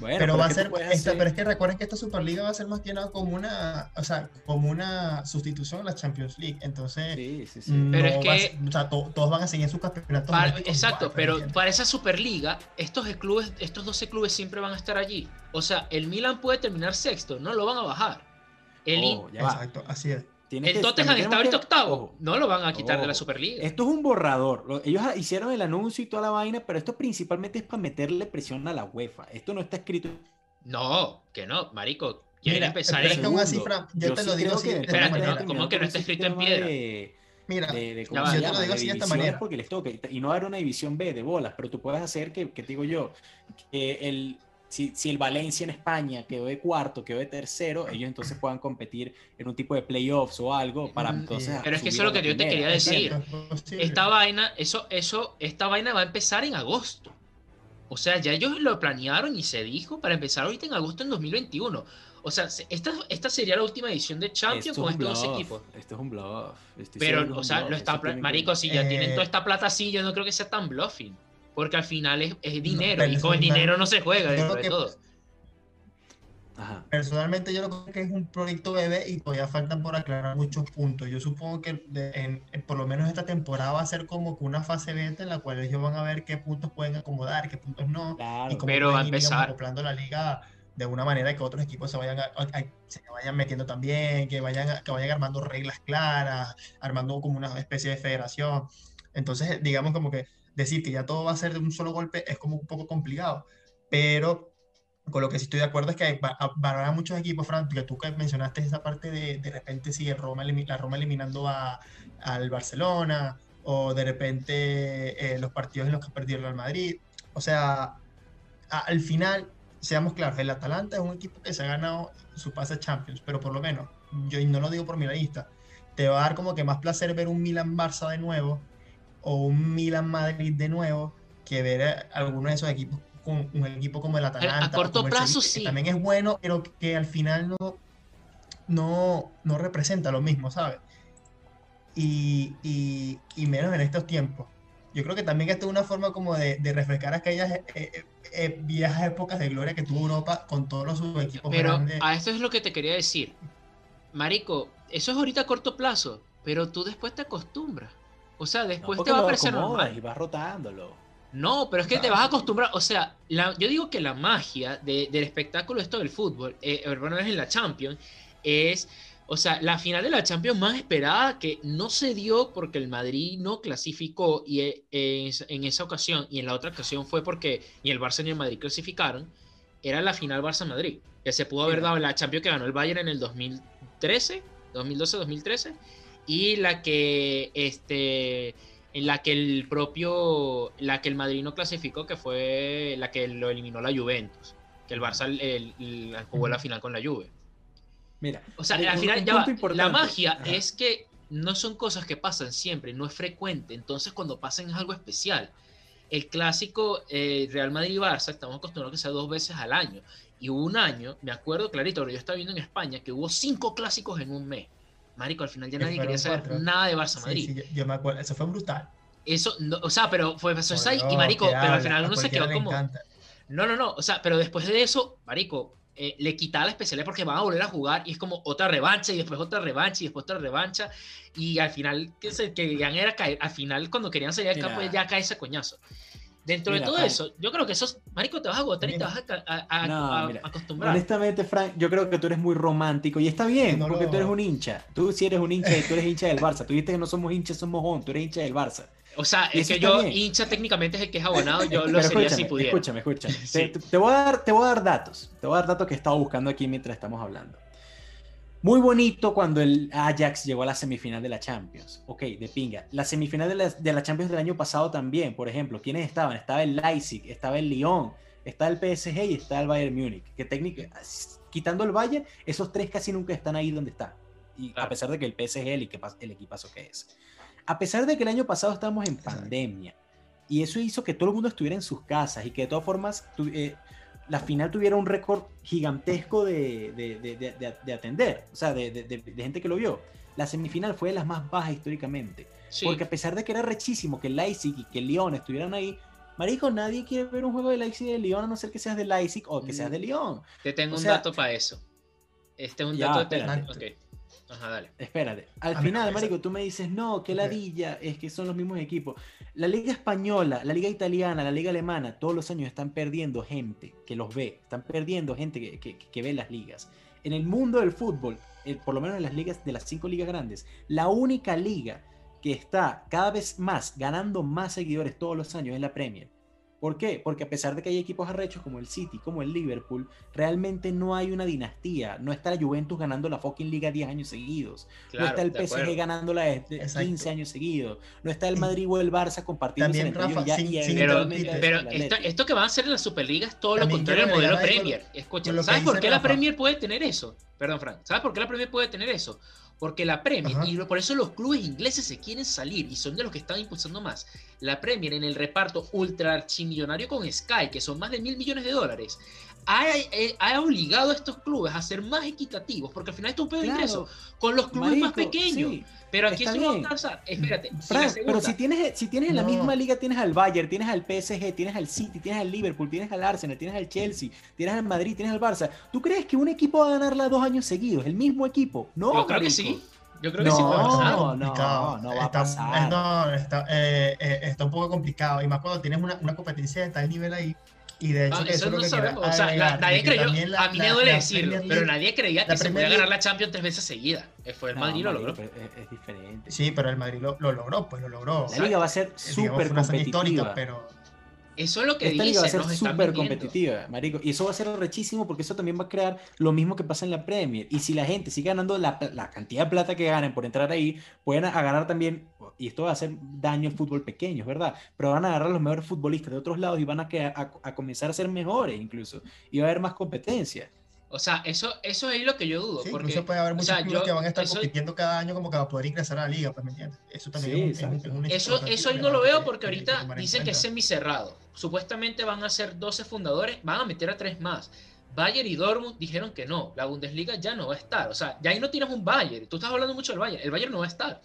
pero, va a ser, pero es que recuerden que esta Superliga va a ser más que nada como una, o sea, como una sustitución a la Champions League. Entonces, sí, sí, sí. pero es que, o sea, todos van a seguir sus campeonatos. exacto, pero para esa Superliga, estos clubes, estos 12 clubes siempre van a estar allí. O sea, el Milan puede terminar sexto, no lo van a bajar. El oh, exacto, así es el Tottenham está ahorita octavo. no lo van a quitar de la Superliga. Esto es un borrador. Ellos hicieron el anuncio y toda la vaina, pero esto principalmente es para meterle presión a la UEFA. Esto no está escrito. No, que no, marico. Quieren empezar en una cifra, yo, te lo digo así. Espérate, ¿cómo que no está escrito en piedra? Mira, de, yo te lo digo así de esta manera. Porque les toca. Y no haber una división B de bolas, pero tú puedes hacer que, que digo yo, que el, si, si, el Valencia en España quedó de cuarto, quedó de tercero, ellos entonces puedan competir en un tipo de playoffs o algo para entonces. Pero es que eso es lo que yo te quería decir. Esta vaina, eso, eso, esta vaina va a empezar en agosto. O sea, ya ellos lo planearon y se dijo para empezar ahorita en agosto en 2021. O sea, esta, esta sería la última edición de Champions con estos dos equipos. Esto es un bluff. Pero, o sea, lo está, marico, si ya tienen toda esta plata así, yo no creo que sea tan bluffing. Porque al final es, dinero y con el dinero no se juega dentro de todo. Personalmente yo creo que es un proyecto bebé y todavía faltan por aclarar muchos puntos. Yo supongo que en, por lo menos esta temporada va a ser como que una fase beta en la cual ellos van a ver qué puntos pueden acomodar, qué puntos no. y cómo pero va a empezar. acoplando la liga de una manera que otros equipos se vayan, se vayan metiendo también, que vayan, que vayan armando reglas claras, armando como una especie de federación. Entonces, digamos como que decir que ya todo va a ser de un solo golpe es como un poco complicado, pero con lo que sí estoy de acuerdo es que van a muchos equipos, Fran, que tú que mencionaste esa parte de de repente sigue Roma, la Roma eliminando a, al Barcelona, o de repente eh, los partidos en los que perdió el Madrid. O sea, al final, seamos claros, el Atalanta es un equipo que se ha ganado su pase a Champions, pero por lo menos, yo no lo digo por mi lista, te va a dar como que más placer ver un Milan-Barça de nuevo o un Milan Madrid de nuevo que ver alguno de esos equipos con un equipo como el Atalanta. A corto plazo sí. también es bueno, pero que al final no, no, no representa lo mismo, ¿sabes? Y, y, y, menos en estos tiempos. Yo creo que también esto es una forma como de, de refrescar aquellas eh, eh, eh, viejas épocas de gloria que tuvo Europa con todos los equipos Pero a esto es lo que te quería decir. Marico, eso es ahorita a corto plazo, pero tú después te acostumbras. O sea, después te va a parecer normal. Y vas rotándolo. No, pero es que te vas a acostumbrar. O sea, yo digo que la magia del espectáculo esto del fútbol, eh, bueno, es en la Champions, es. O sea, la final de la Champions más esperada que no se dio porque el Madrid no clasificó y eh, en esa ocasión y en la otra ocasión fue porque ni el Barça ni el Madrid clasificaron, era la final Barça-Madrid, que se pudo haber dado en la Champions que ganó el Bayern en el 2013, 2012-2013 y la que este en la que el propio la que el Madrid no clasificó que fue la que lo eliminó la Juventus que el Barça jugó la final con la Juve Mira, o sea, al final la magia es que no son cosas que pasan siempre, no es frecuente. Entonces, cuando pasan es algo especial. El clásico eh, Real Madrid-Barça, estamos acostumbrados a que sea dos veces al año. Y hubo un año, me acuerdo clarito, yo estaba viendo en España, que hubo cinco clásicos en un mes. Marico, al final ya nadie quería saber nada de Barça-Madrid. Sí, yo, me acuerdo, eso fue brutal. Eso, o sea, pero fue eso y Marico, pero al final uno se quedó como. No, no, no, o sea, pero después de eso, Marico, eh, le quitaba la especialidad porque van a volver a jugar y es como otra revancha y después otra revancha y después otra revancha y al final que se querían era caer, al final cuando querían salir del campo ya cae ese coñazo. Dentro de todo eso, yo creo que eso, marico, te vas a agotar y te vas a, acostumbrar. Honestamente, Frank, yo creo que tú eres muy romántico y está bien, porque tú eres un hincha. Tú sí eres un hincha y tú eres hincha del Barça. Tú dijiste que no somos hinchas, somos mojón, tú eres hincha del Barça. O sea, es que yo, hincha técnicamente es el que es abonado, yo lo sería si pudiera. Escúchame, escúchame. Te, voy a dar, te voy a dar datos. Te voy a dar datos que he estado buscando aquí mientras estamos hablando. Muy bonito cuando el Ajax llegó a la semifinal de la Champions. Ok, de pinga. La semifinal de la, de la Champions del año pasado también, por ejemplo. ¿Quiénes estaban? Estaba el Leipzig, estaba el Lyon, estaba el PSG y está el Bayern Múnich. Que técnica, quitando el Bayern, esos tres casi nunca están ahí donde están. Y a pesar de que el PSG es el, el equipazo que es a pesar de que el año pasado estábamos en pandemia y eso hizo que todo el mundo estuviera en sus casas y que de todas formas eh, la final tuviera un récord gigantesco de, de, atender, o sea, de, gente que lo vio. La semifinal fue de las más bajas históricamente. Porque a pesar de que era rechísimo que el Leipzig y que Lyon estuvieran ahí, Marico, nadie quiere ver un juego de Leipzig y de Lyon a no ser que seas de Leipzig o que seas de Lyon. Te tengo un dato para eso. Este es un dato de... Ajá, dale. Espérate. Al final, Marico, tú me dices, no, que ladilla, es que son los mismos equipos. La Liga Española, la Liga Italiana, la Liga Alemana, todos los años están perdiendo gente que los ve, están perdiendo gente que, que, ve las ligas. En el mundo del fútbol, eh, por lo menos en las ligas de las cinco ligas grandes, la única liga que está cada vez más ganando más seguidores todos los años es la Premier. ¿Por qué? Porque a pesar de que hay equipos arrechos como el City, como el Liverpool, realmente no hay una dinastía. No está la Juventus ganando la fucking liga 10 años seguidos. no está el PSG ganando la 15 años seguidos. No está el Madrid o el Barça compartiendo También, Rafa, pero, esto, que van a hacer en la Superliga es todo lo contrario al modelo Premier. Escucha, ¿sabes por qué la Premier puede tener eso? Perdón, Frank. ¿Sabes por qué la Premier puede tener eso? Porque la Premier, y por eso los clubes ingleses se quieren salir y son de los que están impulsando más. La Premier en el reparto ultra archimillonario con Sky, que son más de mil millones de dólares, ha, eh, obligado a estos clubes a ser más equitativos, porque al final esto es un pedo de ingreso con los clubes más pequeños. Pero aquí se va a alcanzar. Espérate. pero si tienes, si tienes en la misma liga, tienes al Bayern, tienes al PSG, tienes al City, tienes al Liverpool, tienes al Arsenal, tienes al Chelsea, tienes al Madrid, tienes al Barça. ¿Tú crees que un equipo va a ganarla dos años seguidos? El mismo equipo. No, Yo creo que sí. Yo creo que sí puede pasar. No, no, no va a pasar. No, está, eh, eh, está, un poco complicado. Y más cuando tienes una, una competencia de tal nivel ahí y de hecho, ah, eso, es lo que sabemos. O sea, nadie creyó, a mí me duele decirlo, pero nadie creía que se podía ganar la Champions tres veces seguidas. Eh, fue el Madrid lo logró. Es, diferente. Sí, pero el Madrid lo, lo logró, pues lo logró. La liga va a ser súper competitiva. Histórica, pero eso es lo que Esta liga va a ser súper competitiva, marico. Y eso va a ser rechísimo porque eso también va a crear lo mismo que pasa en la Premier. Y si la gente sigue ganando la, cantidad de plata que ganen por entrar ahí, pueden agarrar también, y esto va a hacer daño al fútbol pequeño, ¿verdad? Pero van a agarrar los mejores futbolistas de otros lados y van a, a comenzar a ser mejores incluso. Y va a haber más competencia. O sea, eso, eso es lo que yo dudo. Sí, porque, incluso puede haber muchos clubes que van a estar compitiendo cada año como que va a poder ingresar a la liga, pues, ¿me entiendes? Eso también es, un, Eso, eso no lo veo porque ahorita dicen que es semicerrado. Supuestamente van a ser 12 fundadores, van a meter a tres más. Bayern y Dortmund dijeron que no, la Bundesliga ya no va a estar. O sea, ya ahí no tienes un Bayern. Tú estás hablando mucho del Bayern. El Bayern no va a estar.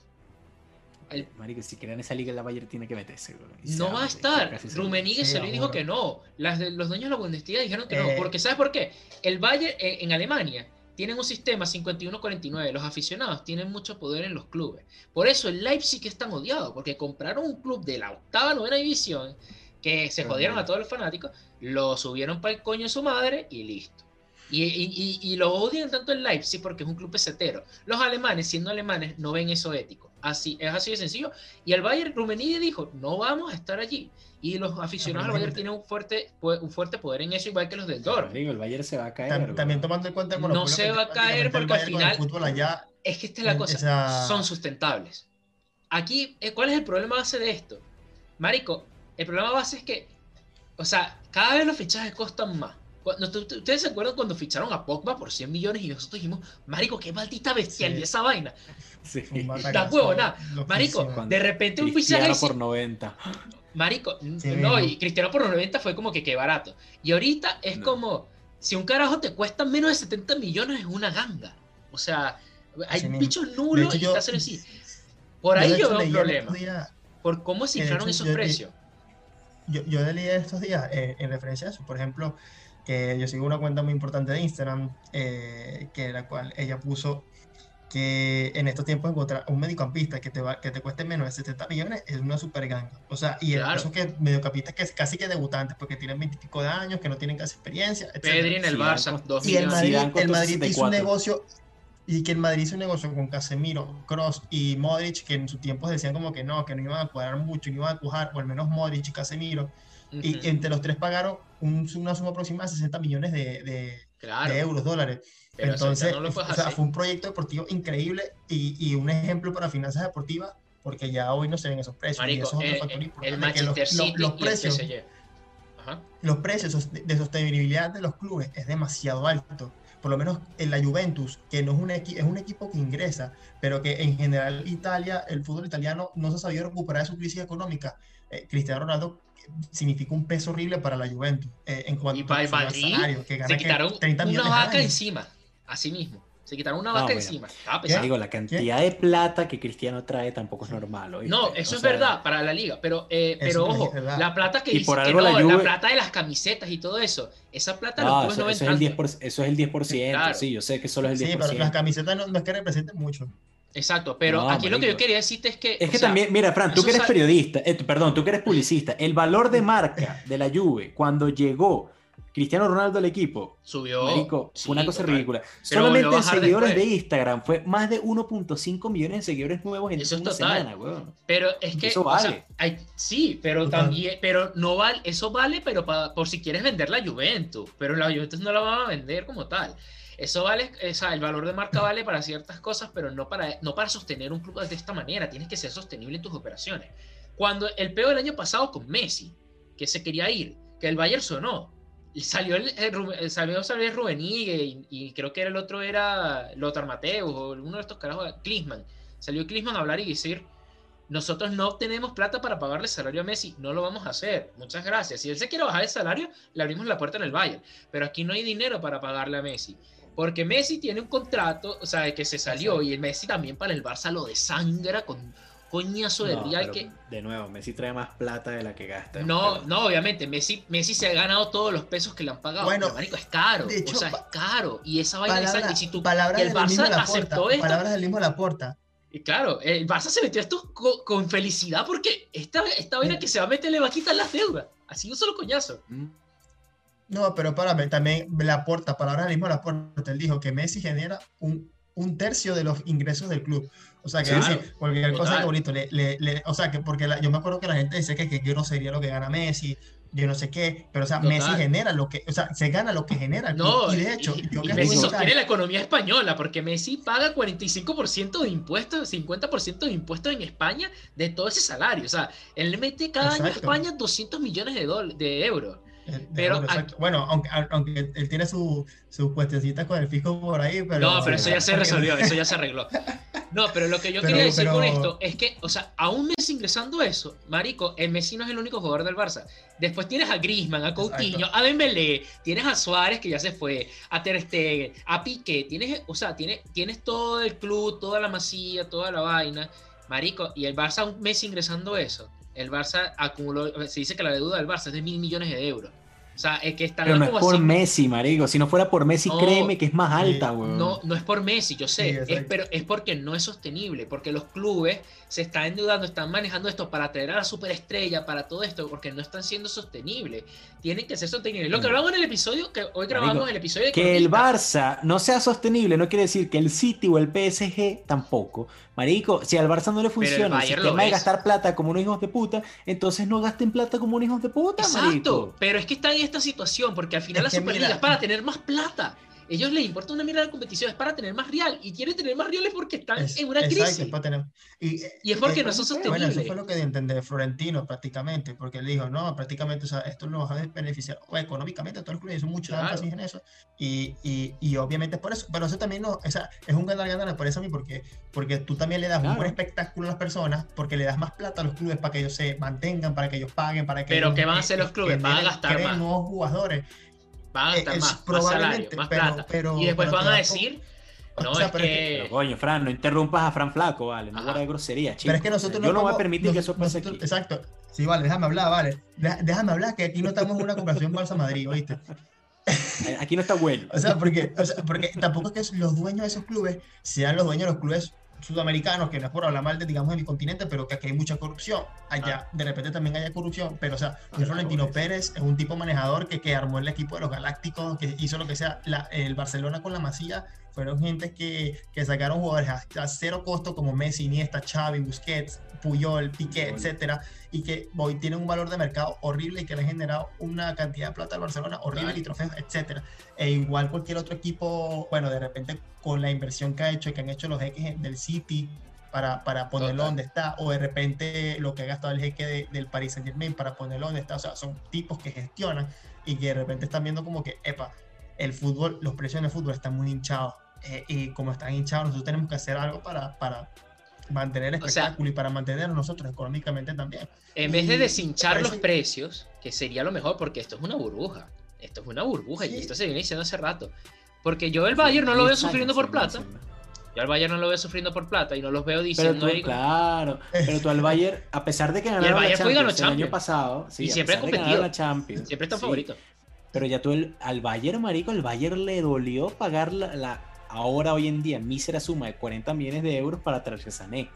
El... Marico, si crean esa liga, la Bayern tiene que meterse. No va a estar. Rummenigge se le dijo que no. Las de, los dueños de la Bundesliga dijeron que no. Eh. Porque, ¿sabes por qué? El Bayern eh, en Alemania tienen un sistema 51-49. Los aficionados tienen mucho poder en los clubes. Por eso el Leipzig es tan odiado. Porque compraron un club de la octava, novena división. Que se jodieron a todos los fanáticos. Lo subieron para el coño de su madre y listo. Y, y, y, lo odian tanto en Leipzig porque es un club pesetero. Los alemanes, siendo alemanes, no ven eso ético. Así, es así de sencillo. Y el Bayern Rummenigge dijo, no vamos a estar allí. Y los aficionados al Bayern tienen un fuerte, un fuerte poder en eso, igual que los del Dortmund. Digo, el Bayern se va a caer. También, tomando en cuenta el No se va a caer porque al final... Allá, es que esta es la cosa. Son sustentables. Aquí, eh, ¿cuál es el problema base de esto? Marico, el problema base es que, o sea, cada vez los fichajes costan más. ¿Ustedes se acuerdan cuando ficharon a Pogba por 100 millones y nosotros dijimos, Marico, qué maldita bestialidad esa vaina? Sí. Da huevo, nada. Marico, de repente un fichaje. por 90. Marico, no, y Cristiano por 90 fue como que qué barato. Y ahorita es como, si un carajo te cuesta menos de 70 millones, es una ganga. O sea, hay bichos nulos y yo, así. Por ahí yo, veo un problema. por cómo se inflaron esos precios. Yo, yo leí estos días eh, en referencia a eso. Por ejemplo, que yo sigo una cuenta muy importante de Instagram, eh, que la cual ella puso que en estos tiempos encontrar un mediocampista que te va, que te cueste menos de 70 millones es una super ganga. O sea, y claro. eso que mediocampistas que es casi que debutantes, porque tienen 20 y pico de años, que no tienen casi experiencia. Pedri en el Barça, dos Y el Madrid, el Madrid hizo un negocio, y que el Madrid hizo un negocio con Casemiro, Cross y Modric, que en su tiempo decían como que no, que no iban a cuadrar mucho, no iban a cuajar, o al menos Modric y Casemiro. Y entre los tres pagaron una suma aproximada de 60 millones de, de, euros, dólares. Entonces, fue un proyecto deportivo increíble y, y, un ejemplo para finanzas deportivas, porque ya hoy no se ven esos precios. y eso es otro eh, el, Manchester City los, precios, los precios de sostenibilidad de los clubes es demasiado alto. Por lo menos en la Juventus, que no es un, es un equipo que ingresa, pero que en general Italia, el fútbol italiano no se ha sabido recuperar de su crisis económica. Eh, Cristiano Ronaldo significa un peso horrible para la Juventus eh, en cuanto a salario, que gana se quitaron 30 una vaca encima, así mismo. Se quitaron una vaca encima. Digo, la cantidad de plata que Cristiano trae tampoco es normal. No, eso es verdad para la liga, pero, eh, pero ojo, la plata que dice que no, la, plata de las camisetas y todo eso, esa plata no, eso, eso, es el 10%, eso es el 10%, sí, yo sé que solo es el 10%. Sí, pero las camisetas no, es que representen mucho. Exacto, pero aquí lo que yo quería decirte es que... Es que también, mira, Fran, tú que eres periodista, eh, perdón, tú que eres publicista, el valor de marca de la Juve cuando llegó Cristiano Ronaldo al equipo. Subió. fue una cosa ridícula. Solamente en seguidores de Instagram fue más de 1.5 millones de seguidores nuevos en eso una semana, Pero es que. Eso vale. sí, pero también. Pero no vale. Eso vale, pero por si quieres vender la Juventus. Pero la Juventus no la van a vender como tal. Eso vale, o sea, el valor de marca vale para ciertas cosas, pero no para, no para sostener un club de esta manera. Tienes que ser sostenible en tus operaciones. Cuando el peor del año pasado con Messi, que se quería ir, que el Bayern sonó, salió el, el, salió, salió Rubenigue y, creo que era el otro era Lothar Mateus o uno de estos carajos, Klinsmann. Salió Klinsmann a hablar y decir, nosotros no tenemos plata para pagarle salario a Messi, no lo vamos a hacer, muchas gracias. Si él se quiere bajar el salario, le abrimos la puerta en el Bayern, pero aquí no hay dinero para pagarle a Messi. Porque Messi tiene un contrato, o sea, que se salió y el Messi también para el Barça lo desangra con coñazo de real que. De nuevo, Messi trae más plata de la que gasta. No, no, obviamente. Messi, Messi se ha ganado todos los pesos que le han pagado. Bueno, marico, es caro. o sea, es caro. Y esa vaina palabra, y si tú, y el Barça aceptó esto. Palabras del mismo Laporta. Y claro, el Barça se metió esto con, felicidad porque esta, esta vaina que se va a meter le va a quitar las deudas. Así un solo coñazo. Mm. No, pero párame, también Laporta, palabras del mismo Laporta, él dijo que Messi genera un, un tercio de los ingresos del club. O sea, que claro, cualquier cosa que bonito, le, le, o sea, que porque yo me acuerdo que la gente dice que, que yo no sería lo que gana Messi, yo no sé qué, pero o sea, Messi genera lo que, o sea, se gana lo que genera. No, y de hecho, yo y Messi sostiene la economía española, porque Messi paga 45% de impuestos, 50% de impuestos en España de todo ese salario. O sea, él le mete cada año a España 200 millones de, de euros. Pero, bueno, aunque, aunque él tiene sus su puestecitas con el fisco por ahí, pero... No, pero eso ya se resolvió, eso ya se arregló. No, pero lo que yo quería decir con esto es que, o sea, aún Messi ingresando eso, marico, el Messi no es el único jugador del Barça. Después tienes a Griezmann, a Coutinho, a Dembélé, tienes a Suárez que ya se fue, a Ter Stegen, a Piqué, tienes, o sea, tienes, tienes todo el club, toda la masía, toda la vaina, marico, y el Barça, un Messi ingresando eso, el Barça acumuló, se dice que la deuda del Barça es de mil millones de euros. O sea, es que están Pero no es por así- Messi, marico. Si no fuera por Messi, No, créeme que es más alta, weón. No, no es por Messi, yo Sí, sé, es, pero es porque no es sostenible, porque los clubes se están endeudando, están manejando esto para traer a la superestrella, para todo esto, porque no están siendo sostenibles. Tienen que ser sostenibles. Lo que Mm. hablamos en el episodio, que hoy grabamos Marico, el episodio de Que el. Barça no sea sostenible no quiere decir que el City o el PSG tampoco. Marico, si al Barça no le el funciona el, lo sistema de gastar plata como unos hijos de puta, entonces no gasten plata como unos hijos de puta, Exacto, marico. pero es que está en esta situación, porque al final Es la que Superliga mira- es para tener más plata. Ellos les importa una mierda la competición, es para tener más real. Y quieren tener más reales porque están Es- en una exacto, crisis. es para tener- y, Y es porque eh, no son Bueno, eso sostenibles. fue lo que entendí de Florentino prácticamente, porque él dijo, no, prácticamente, o sea, esto nos va a beneficiar o económicamente a todos los clubes, hizo mucho Claro. énfasis en eso, y, y, y obviamente es por eso, pero eso también no, o sea, es un ganar-ganar, me parece a mí, porque, porque tú también le das un buen Claro. espectáculo a las personas, porque le das más plata a los clubes para que ellos se mantengan, para que ellos paguen, para que Pero ellos, ¿qué van a eh, hacer los eh, clubes? Van a gastar más. nuevos jugadores. Van a Eh, gastar es más, más salario, probablemente, más pero- plata. pero- y después pero van a decir, o no, sea, es pero que- que... Pero coño, Fran, no interrumpas a Fran Flaco, vale. No guarda grosería, chico. Pero es que nosotros Yo no voy a permitir que eso pase nosotros- aquí. Exacto. Sí, vale, déjame hablar, vale. Déjame hablar, que aquí no estamos en una conversación Barça-Madrid, ¿oíste? Eh, Aquí no está bueno. O sea, porque, o sea, porque tampoco es que los dueños de esos clubes sean los dueños de los clubes sudamericanos, que no es por hablar mal de, digamos, de mi continente, pero que aquí hay mucha corrupción. Allá, de repente también haya corrupción, pero, o sea, Claro, Florentino es. Pérez es un tipo manejador que, que armó el equipo de los Galácticos, que hizo lo que sea. La- el Barcelona con la Masía fueron gente que, que sacaron jugadores a, a cero costo como Messi, Iniesta, Xavi, Busquets, Puyol, Piqué, Puyol. etcétera, y que hoy tienen un valor de mercado horrible y que le han generado una cantidad de plata al Barcelona horrible Claro. y trofeos, etcétera. E igual cualquier otro equipo, bueno, de repente con la inversión que ha hecho, que han hecho los jeques del City para, para ponerlo Total. donde está, o de repente lo que ha gastado el jeque de- del Paris Saint Germain para ponerlo donde está, o sea, son tipos que gestionan y que de repente están viendo como que, epa, el fútbol, los precios en el fútbol están muy hinchados. Eh, y como están hinchados, nosotros tenemos que hacer algo para, para mantener el O sea- espectáculo y para mantenernos nosotros económicamente también. En vez de deshinchar los precios, que sería lo mejor, porque esto es una burbuja. Esto es una burbuja y esto se viene diciendo hace rato. Porque yo el Bayern no lo veo sufriendo por plata. Yo al Bayern no lo veo sufriendo por plata y no los veo Pero diciendo tú, ahí. claro, pero tú al Bayern, a pesar de que ganaron la Bayern ganó Champions el año pasado, sí, Y a siempre ha competido. la Champions, Siempre está sí, favorito. Pero ya tú el- al Bayern, marico, el Bayern le dolió pagar la, la- ahora hoy en día mísera suma de 40 millones de euros para traerse Sané.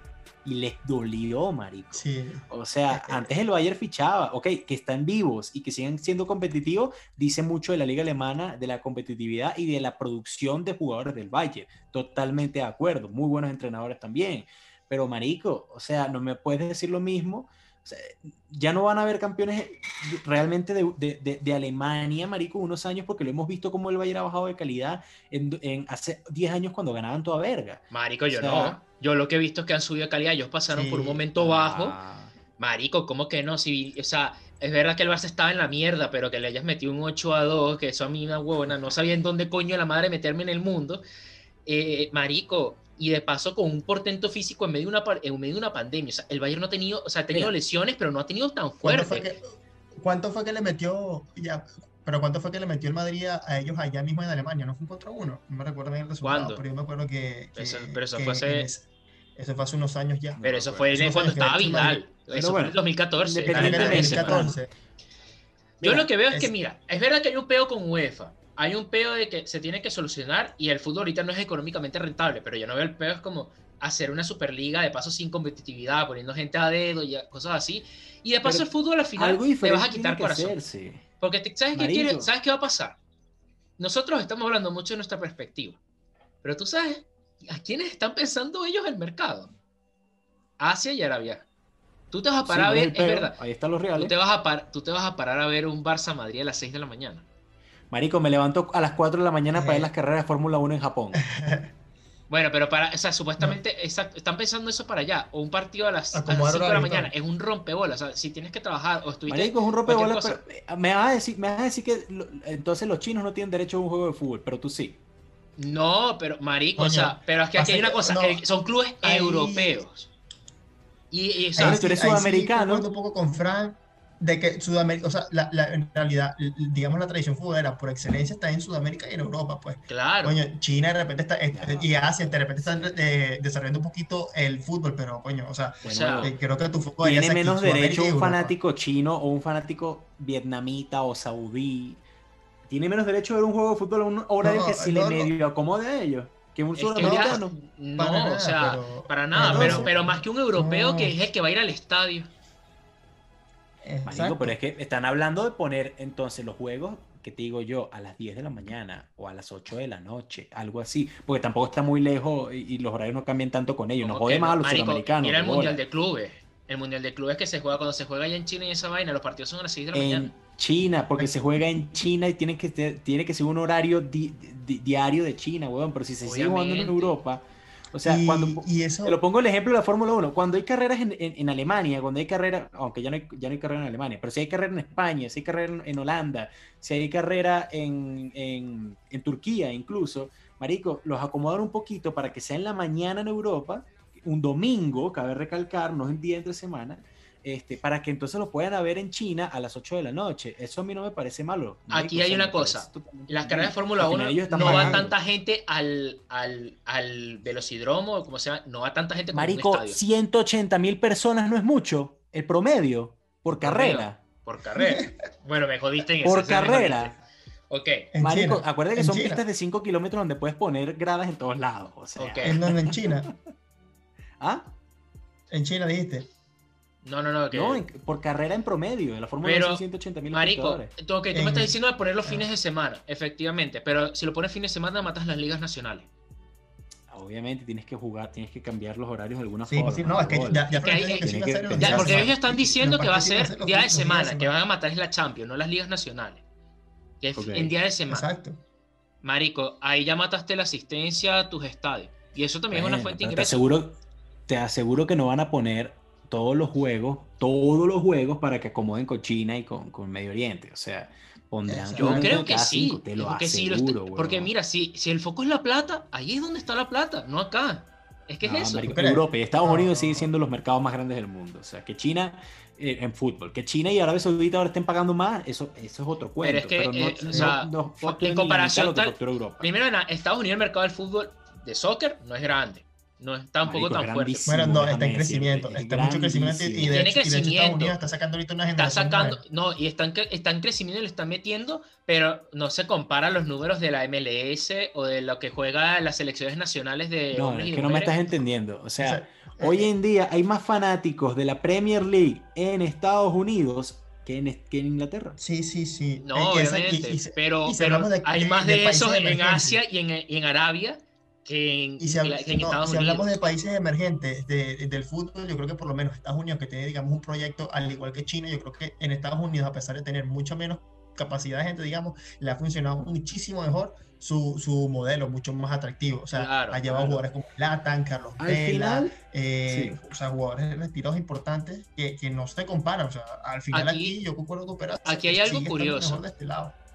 Y les dolió, marico. Sí. O sea, antes el Bayern fichaba, ok, que están vivos y que siguen siendo competitivos, dice mucho de la liga alemana, de la competitividad y de la producción de jugadores del Bayern. Totalmente de acuerdo, muy buenos entrenadores también. Pero marico, o sea, no me puedes decir lo mismo. O sea, ya no van a haber campeones realmente de, de- de- de Alemania, marico, unos años, porque lo hemos visto como el Bayern ha bajado de calidad en, en hace 10 años cuando ganaban toda verga. Marico, yo O sea- no. Yo lo que he visto es que han subido de calidad. Ellos pasaron por un momento bajo. Ah, Marico, ¿cómo que no? Si, o sea, es verdad que el Barça estaba en la mierda, pero que le hayas metido un 8 a 2, que eso a mí una huevona, no sabía en dónde coño la madre meterme en el mundo. Eh, marico, y de paso con un portento físico en medio de una, en medio de una pandemia. O sea, el Bayern no ha tenido, o sea, ha tenido Mira. lesiones, pero no ha tenido tan ¿Cuánto fuerte. fue, que, ¿Cuánto fue que le metió ya? Pero ¿cuánto fue que le metió el Madrid a, a ellos allá mismo en Alemania? ¿No fue un contra uno? No me recuerdo bien el resultado, ¿Cuándo? pero yo me acuerdo que... que- Eso- pero eso que fue hace- en ese- eso fue hace unos años ya. Pero eso Eso fue fue cuando que estaba Vidal. Eso fue en el 2014. Creo que era en el Independiente, 2014. Yo Mira, lo que veo es, que, es- mira, es verdad que hay un peo con UEFA. Hay un peo de que se tiene que solucionar y el fútbol ahorita no es económicamente rentable, pero yo no veo el peo es como hacer una superliga de paso sin competitividad, poniendo gente a dedo y cosas así. Y de paso Pero el fútbol al final te vas a quitar corazón. hacerse. Porque te- ¿sabes, qué quiere- ¿sabes qué va a pasar? Nosotros estamos hablando mucho de nuestra perspectiva, pero tú sabes a quiénes están pensando ellos el mercado. Asia y Arabia. Tú te vas a parar Sí, a es ver, es verdad, Ahí están los tú reales. te, vas a par- tú te vas a parar a ver un Barça Madrid a las 6 de la mañana. Marico, me levanto a las 4 de la mañana para ver Eh. las carreras de Fórmula 1 en Japón. Bueno, pero para, o sea, supuestamente están pensando eso para allá. O un partido a las, a las Acomodar 5 de la mañana es un rompebolas. O sea, si tienes que trabajar o estuviste. Marico, es un rompebolas, pero eh, me vas a decir, me vas a decir que lo- entonces los chinos no tienen derecho a un juego de fútbol, pero tú sí. No, pero marico, o sea, pero es que aquí hay una cosa, no, eh, son clubes ahí- europeos. Y, y, o sea, Ahí tú eres sí- ahí sí sudamericano. concuerdo un poco con Frank. De que Sudamérica, o sea, la, la, en realidad, digamos, la tradición futbolera por excelencia está en Sudamérica y en Europa, pues. Claro. Coño, China de repente está, y Asia de repente están eh, desarrollando un poquito el fútbol, pero coño, o sea, eh, creo que tu fútbol tiene menos derecho un fanático chino o un fanático vietnamita o saudí. Tiene menos derecho a ver un juego de fútbol a un horario que si le medio acomode a ellos. Que un sudamericano. No, o sea, para nada, pero, pero, más que un europeo que es el que va a ir al estadio pero es que están hablando de poner entonces los juegos, que te digo yo, a las 10 de la mañana o a las 8 de la noche, algo así, porque tampoco está muy lejos y, los horarios no cambian tanto con ellos, no jode más a los sudamericanos. Mira el Mundial de Clubes, el Mundial de Clubes que se juega cuando se juega allá en China y esa vaina, los partidos son a las 6 de la en mañana. China, porque se juega en China y tiene que, tiene que ser un horario diario de China, weón, pero si se sigue jugando en Europa o sea, cuando y eso... te lo pongo el ejemplo de la Fórmula 1, cuando hay carreras en, en, Alemania, cuando hay carrera, aunque ya no hay, ya no hay carrera en Alemania, pero si hay carrera en España, si hay carrera en, Holanda, si hay carrera en, en, Turquía incluso, Marico, los acomodan un poquito para que sea en la mañana en Europa, un domingo, cabe recalcar, no es el día entre semana, este, para que entonces lo puedan ver en China a las 8 de la noche. Eso a mí no me parece malo. Aquí hay una cosa. Las carreras de Fórmula 1 no va tanta gente al, al, al velocidromo, como sea, no va tanta gente como Marico, un 180 mil personas no es mucho. El promedio, por carrera. Por carrera. bueno, me jodiste en Por carrera. Ok. Marico, acuérdate que son pistas de 5 kilómetros donde puedes poner gradas en todos lados. O sea. ¿En en China? ¿Ah? En China dijiste. No, no, no. No, por carrera en promedio. En la Fórmula 1 son 180 mil Marico, tú, me estás diciendo de ponerlo fines de semana, efectivamente. Pero si lo pones fines de semana, matas las ligas nacionales. Obviamente tienes que jugar, tienes que cambiar los horarios de alguna forma. Sí, no, es que ya, ya, porque ellos están diciendo que va a ser día de semana, que van a matar es la Champions, no las ligas nacionales. Que es en día de semana. Exacto. Marico, ahí ya mataste la asistencia a tus estadios. Y eso también es una fuente de ingresos. Te aseguro, te aseguro que no van a poner todos los juegos, todos los juegos para que acomoden con China y con, con Medio Oriente. O sea, pondrán. Yo creo que sí. te lo aseguro, porque mira, si, si el foco es la plata, ahí es donde está la plata, no acá. Es que es eso. Europa y Estados Unidos siguen siendo los mercados más grandes del mundo. O sea, que China eh, en fútbol, que China y Arabia Saudita ahora estén pagando más, eso, eso es otro cuento. Pero es que, eh, o sea, en comparación, tal, primero en Estados Unidos el mercado del fútbol de soccer no es grande no está un poco tan fuerte. Bueno, no, está en crecimiento, está en mucho crecimiento y de, Tiene crecimiento. Estados Unidos está sacando ahorita una generación. Está sacando, no, y están, están creciendo y le están metiendo, pero no se compara los números de la MLS o de lo que juega las selecciones nacionales de. No, es que no me estás entendiendo. O sea, hoy en día hay más fanáticos de la Premier League en Estados Unidos que en, que en Inglaterra. Sí, sí, sí. No, obviamente. pero, pero hay más de, eso en Asia y en, en Arabia y si, hablamos de países emergentes del fútbol, yo creo que por lo menos Estados Unidos, que tiene, digamos, un proyecto al igual que China, yo creo que en Estados Unidos, a pesar de tener mucho menos capacidad de gente, digamos, le ha funcionado muchísimo mejor su, su modelo, mucho más atractivo. O sea, ha llevado jugadores como Latan, Carlos al Vela, eh, o sea, jugadores retirados importantes que, que, no se comparan. O sea, al final aquí, yo concuerdo con Aquí hay algo curioso. Este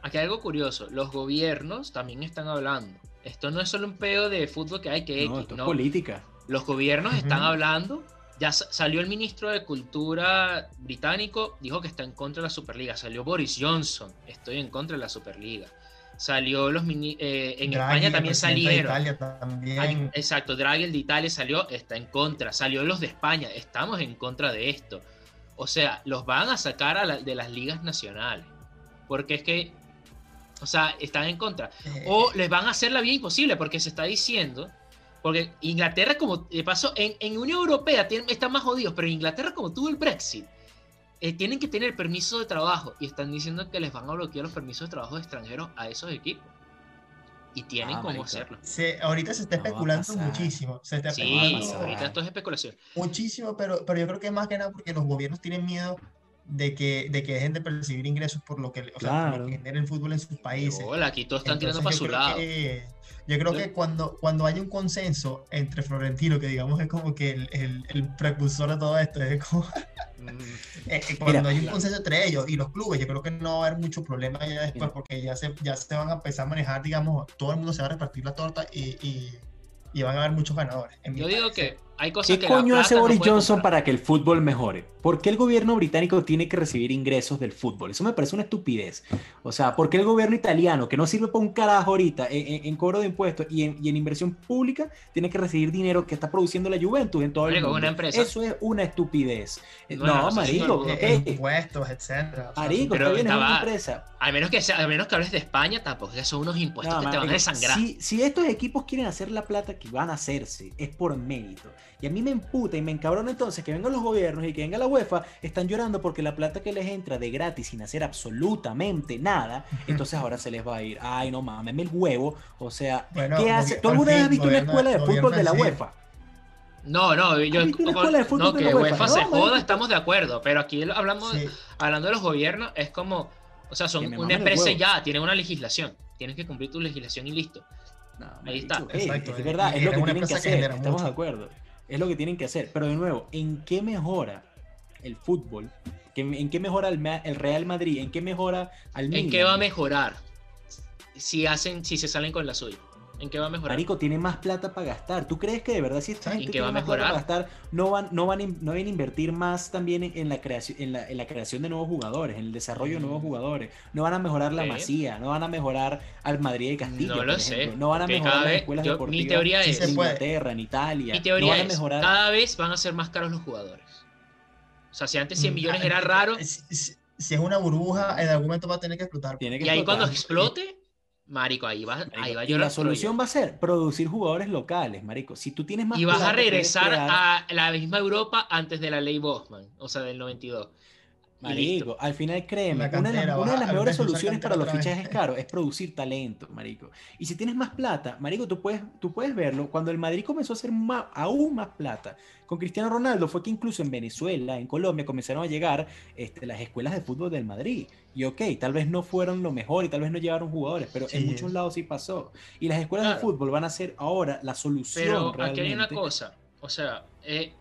aquí hay algo curioso. Los gobiernos también están hablando esto no es solo un pedo de fútbol que hay que no, esto es política. Los gobiernos están hablando. Ya salió el ministro de Cultura británico, dijo que está en contra de la Superliga. Salió Boris Johnson, estoy en contra de la Superliga. Salió los eh, en España también salieron. Italia también. exacto, Draghi el de Italia salió, está en contra. Salió los de España, estamos en contra de esto. O sea, los van a sacar de las ligas nacionales. Porque es que o sea, están en contra. Eh. O les van a hacer la vida imposible porque se está diciendo, porque Inglaterra como pasó, en, en Unión Europea están más jodidos, pero Inglaterra como tuvo el Brexit, eh, tienen que tener permiso de trabajo y están diciendo que les van a bloquear los permisos de trabajo de extranjeros a esos equipos. Y tienen ah, cómo hacerlo. ahorita se está especulando muchísimo. Se está sí, ahorita esto es especulación. Muchísimo, pero, pero yo creo que es más que nada porque los gobiernos tienen miedo de que, de que dejen de percibir ingresos por lo que, o sea, por lo que genera el fútbol en sus países. Hola, aquí todos están tirando para su lado. yo creo que cuando, cuando hay un consenso entre Florentino, que digamos es como que el, el, el precursor de todo esto, es como... Mm. Eh, eh, cuando hay un consenso entre ellos y los clubes, yo creo que no va a haber mucho problema ya después, porque ya se, ya se van a empezar a manejar, digamos, todo el mundo se va a repartir la torta y, y, y van a haber muchos ganadores. Yo digo que hay cosas ¿Qué coño hace Boris Johnson para que el fútbol mejore? ¿Por qué el gobierno británico tiene que recibir ingresos del fútbol? Eso me parece una estupidez. O sea, ¿por qué el gobierno italiano, que no sirve para un carajo ahorita en, cobro de impuestos y en, inversión pública, tiene que recibir dinero que está produciendo la Juventus en todo el mundo? Una empresa. Eso es una estupidez. No, marico. Impuestos, etcétera. marico, pero bien, es una empresa. Al menos que, sea, al menos que hables de España, tampoco son unos impuestos que te van a desangrar. Si, si estos equipos quieren hacer la plata que van a hacerse, es por mérito. Y a mí me emputa y me encabrona entonces que vengan los gobiernos y que venga la UEFA, están llorando porque la plata que les entra de gratis sin hacer absolutamente nada, entonces ahora se les va a ir. Ay, no mames, el huevo. O sea, ¿qué hace? ¿Tú alguna vez has visto una escuela de fútbol de la UEFA? No, no, yo no, que UEFA, se joda, estamos de acuerdo, pero aquí hablamos hablando de los gobiernos, es como, o sea, son una empresa ya, tienen una legislación, tienes que cumplir tu legislación y listo. Ahí está. Exacto, es verdad, es lo que tienen que hacer, estamos de acuerdo. Es lo que tienen que hacer. Pero de nuevo, ¿en qué mejora el fútbol? ¿En qué mejora el, Real Madrid? ¿En qué mejora al Milan? ¿En qué va a mejorar si hacen, si se salen con la suya? ¿En qué va a mejorar? Marico, tiene más plata para gastar. ¿Tú crees que de verdad si esta gente tiene más plata para gastar, no van, no van, no a invertir más también en, la creación, en la, creación de nuevos jugadores, en el desarrollo de nuevos mm. jugadores? No van a mejorar la Masía, no van a mejorar al Madrid y Castillo. No lo sé. No van a mejorar las escuelas deportivas mi teoría es, en Inglaterra, en Italia. Mi teoría es, cada vez van a ser más caros los jugadores. O sea, si antes 100 mm, millones era raro. Si, es una burbuja, en algún momento va a tener que explotar. y ahí cuando explote Marico, ahí va, ahí va a La solución va a ser producir jugadores locales, Marico. Si tú tienes más. Y vas a regresar a la misma Europa antes de la ley Bosman, o sea, del 92. Marico, al final créeme, una de, las, mejores soluciones para los fichajes caros es producir talento, marico. Y si tienes más plata, marico, tú puedes, tú puedes verlo. Cuando el Madrid comenzó a hacer más, aún más plata con Cristiano Ronaldo, fue que incluso en Venezuela, en Colombia, comenzaron a llegar este, las escuelas de fútbol del Madrid. Y ok, tal vez no fueron lo mejor y tal vez no llevaron jugadores, pero en muchos lados sí pasó. Y las escuelas de fútbol van a ser ahora la solución. Pero aquí hay una cosa, o sea, eh,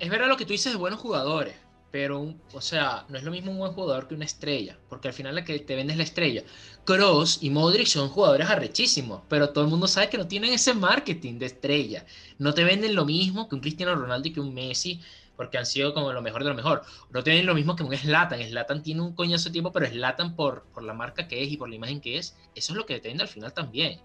es verdad lo que tú dices de buenos jugadores pero, o sea, no es lo mismo un buen jugador que una estrella, porque al final la que te vende es la estrella. Cross y Modric son jugadores arrechísimos, pero todo el mundo sabe que no tienen ese marketing de estrella. No te venden lo mismo que un Cristiano Ronaldo y que un Messi, porque han sido como lo mejor de lo mejor. No te venden lo mismo que un Slatan. Slatan tiene un coñazo de tiempo, pero Slatan por, por la marca que es y por la imagen que es, eso es lo que te vende al final también.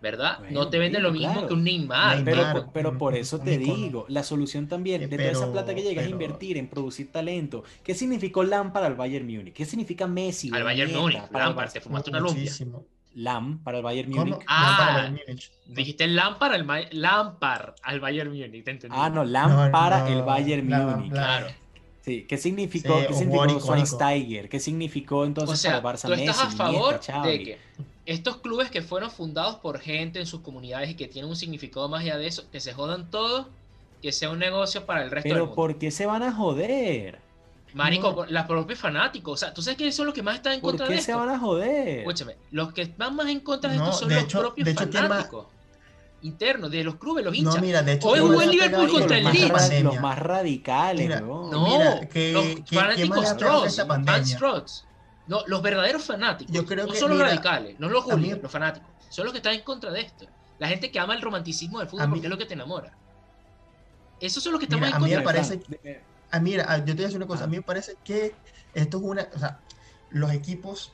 ¿verdad? no te venden lo mismo que un Neymar. Pero, pero por eso te digo, la solución también de toda esa plata que llegas a invertir en producir talento. ¿Qué significó Lam para el Bayern Múnich? ¿Qué significa Messi? Al Bayern Múnich, Lampard, te fumaste una lumpia. Lam para el Bayern Múnich. Ah, dijiste Lam para el Lampard al Bayern Múnich, te entendí. Ah, no, Lam para el Bayern Múnich. Claro. Sí, ¿qué significó, ¿qué significó Schweinsteiger? ¿Qué significó entonces para el Barça ¿tú estás a favor de que estos clubes que fueron fundados por gente en sus comunidades y que tienen un significado más allá de eso, que se jodan todos, que sea un negocio para el resto del mundo. Pero ¿por qué se van a joder? Marico, los propios fanáticos. O sea, ¿tú sabes quiénes son los que más están en contra de esto? ¿Por qué se van a joder? Escúchame, los que van más en contra de esto son los propios fanáticos. Internos, de los clubes, los hinchas. No, mira, de hecho, Hoy jugó el Liverpool contra el Leeds. Los más radicales, no, mira, que, los fanáticos Strauss, Strauss. No, los verdaderos fanáticos. Yo creo no son los radicales, no los judíos, los fanáticos. Son los que están en contra de esto. La gente que ama el romanticismo del fútbol porque es lo que te enamora. Esos son los que están más en contra. A mí me parece. A mí, yo te voy a decir una cosa. A mí me parece que esto es una. O sea, los equipos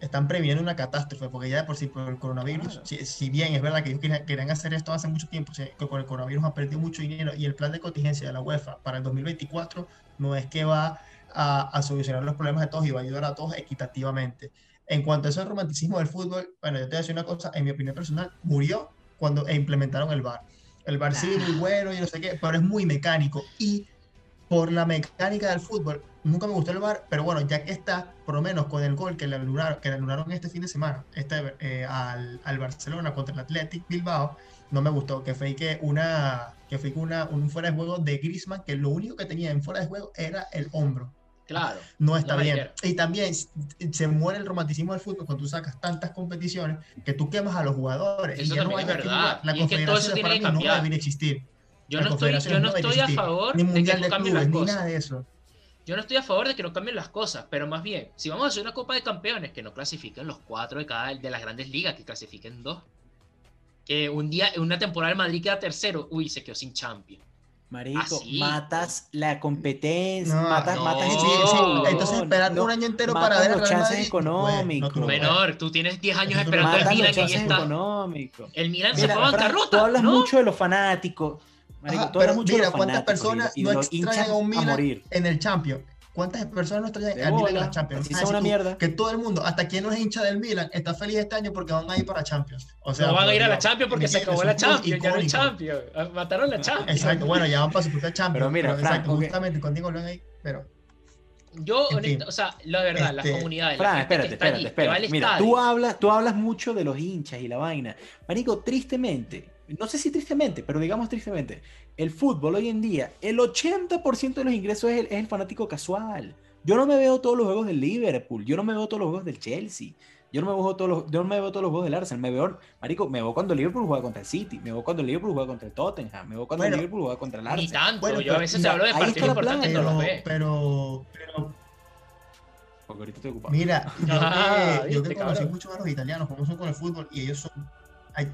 están previendo una catástrofe, porque ya de por sí por el coronavirus, si, bien es verdad que ellos querían, hacer esto hace mucho tiempo, con el coronavirus han perdido mucho dinero y el plan de contingencia de la UEFA para el 2024 no es que va a, solucionar los problemas de todos y va a ayudar a todos equitativamente. En cuanto a ese romanticismo del fútbol, bueno, yo te voy a decir una cosa, en mi opinión personal, murió cuando implementaron el VAR. El VAR sí, muy bueno y no sé qué, pero es muy mecánico. Y por la mecánica del fútbol, nunca me gustó el VAR, pero bueno, ya que está, por lo menos con el gol que le anularon, que le anularon este fin de semana este, eh, al, al, Barcelona contra el Athletic Bilbao, no me gustó, que fue que una que fue una, un fuera de juego de Griezmann, que lo único que tenía en fuera de juego era el hombro. Claro. No está bien. Y también se muere el romanticismo del fútbol cuando tú sacas tantas competiciones que tú quemas a los jugadores. Eso y ya no es verdad. La, confederación de para no va a existir. Yo no estoy, yo no estoy a favor de que no cambien las cosas. Ni nada de eso. Yo no estoy a favor de que no cambien las cosas, pero más bien, si vamos a hacer una Copa de Campeones, que no clasifiquen los cuatro de cada de las grandes ligas, que clasifiquen dos. Que un día, una temporada el Madrid queda tercero, uy, se quedó sin champion. Marico, matas la competencia, matas, matas el Entonces esperar un año entero para ver los chances económicos. Menor, tú tienes 10 años esperando el Milan y está. Económicos. El Milan se fue a bancarrota. Tú hablas mucho de los fanáticos. Marico, mucho los fanáticos. ¿cuántas personas no extrañan a un Milan en el Champions? ¿Cuántas personas no traen al Milan en la Champions? Es una mierda. Que todo el mundo, hasta quien no es hincha del Milan, está feliz este año porque van a ir para Champions. O sea, no van a ir a la Champions porque se acabó la Champions, ya no hay Champions. Mataron la Champions. Exacto, bueno, ya van para su puta Champions. Pero mira, pero, exacto, justamente contigo lo ahí, pero. Yo, o sea, la verdad, las este, comunidades. Fran, espérate, espérate, espérate. Mira, tú hablas, tú hablas mucho de los hinchas y la vaina. Marico, tristemente, no sé si tristemente, pero digamos tristemente, el fútbol hoy en día, el 80% de los ingresos es el fanático casual. Yo no me veo todos los juegos del Liverpool, yo no me veo todos los juegos del Chelsea, yo no me veo todos los, yo no me veo todos los juegos del Arsenal, me veo, marico, me veo cuando el Liverpool juega contra el City, me veo cuando el Liverpool juega contra el Tottenham, me veo cuando el Liverpool juega contra el Arsenal. Ni tanto, bueno, yo a veces te hablo de partidos importantes no lo ve. Pero, pero, porque ahorita estoy ocupado. Mira, yo ah, que, yo que conocí mucho a los italianos, como son con el fútbol, y ellos son, hay,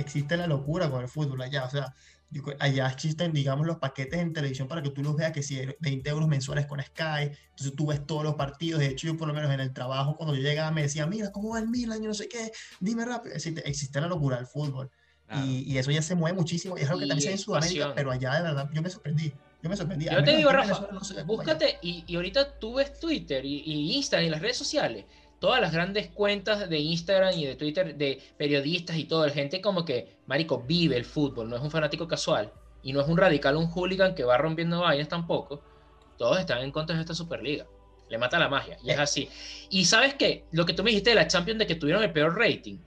existe la locura con el fútbol allá, o sea, allá existen, digamos, los paquetes en televisión para que tú los veas, que si 20 euros mensuales con Sky, entonces tú ves todos los partidos. De hecho, yo por lo menos en el trabajo, cuando yo llegaba, me decía, mira, ¿cómo va el Milan? Yo no sé qué, dime rápido. Existe, existe la locura del fútbol. Y, y, eso ya se mueve muchísimo. Y es algo que también se en Sudamérica, pero allá de verdad yo me sorprendí. Yo me sorprendí. Yo te digo, Rafa, búscate, y, y, ahorita tú ves Twitter y, y Instagram y las redes sociales todas las grandes cuentas de Instagram y de Twitter de periodistas y todo, la gente como que, marico, vive el fútbol, no es un fanático casual y no es un radical, un hooligan que va rompiendo vainas tampoco. Todos están en contra de esta Superliga. Le mata la magia y es así. Y sabes qué, lo que tú me dijiste de la Champions de que tuvieron el peor rating,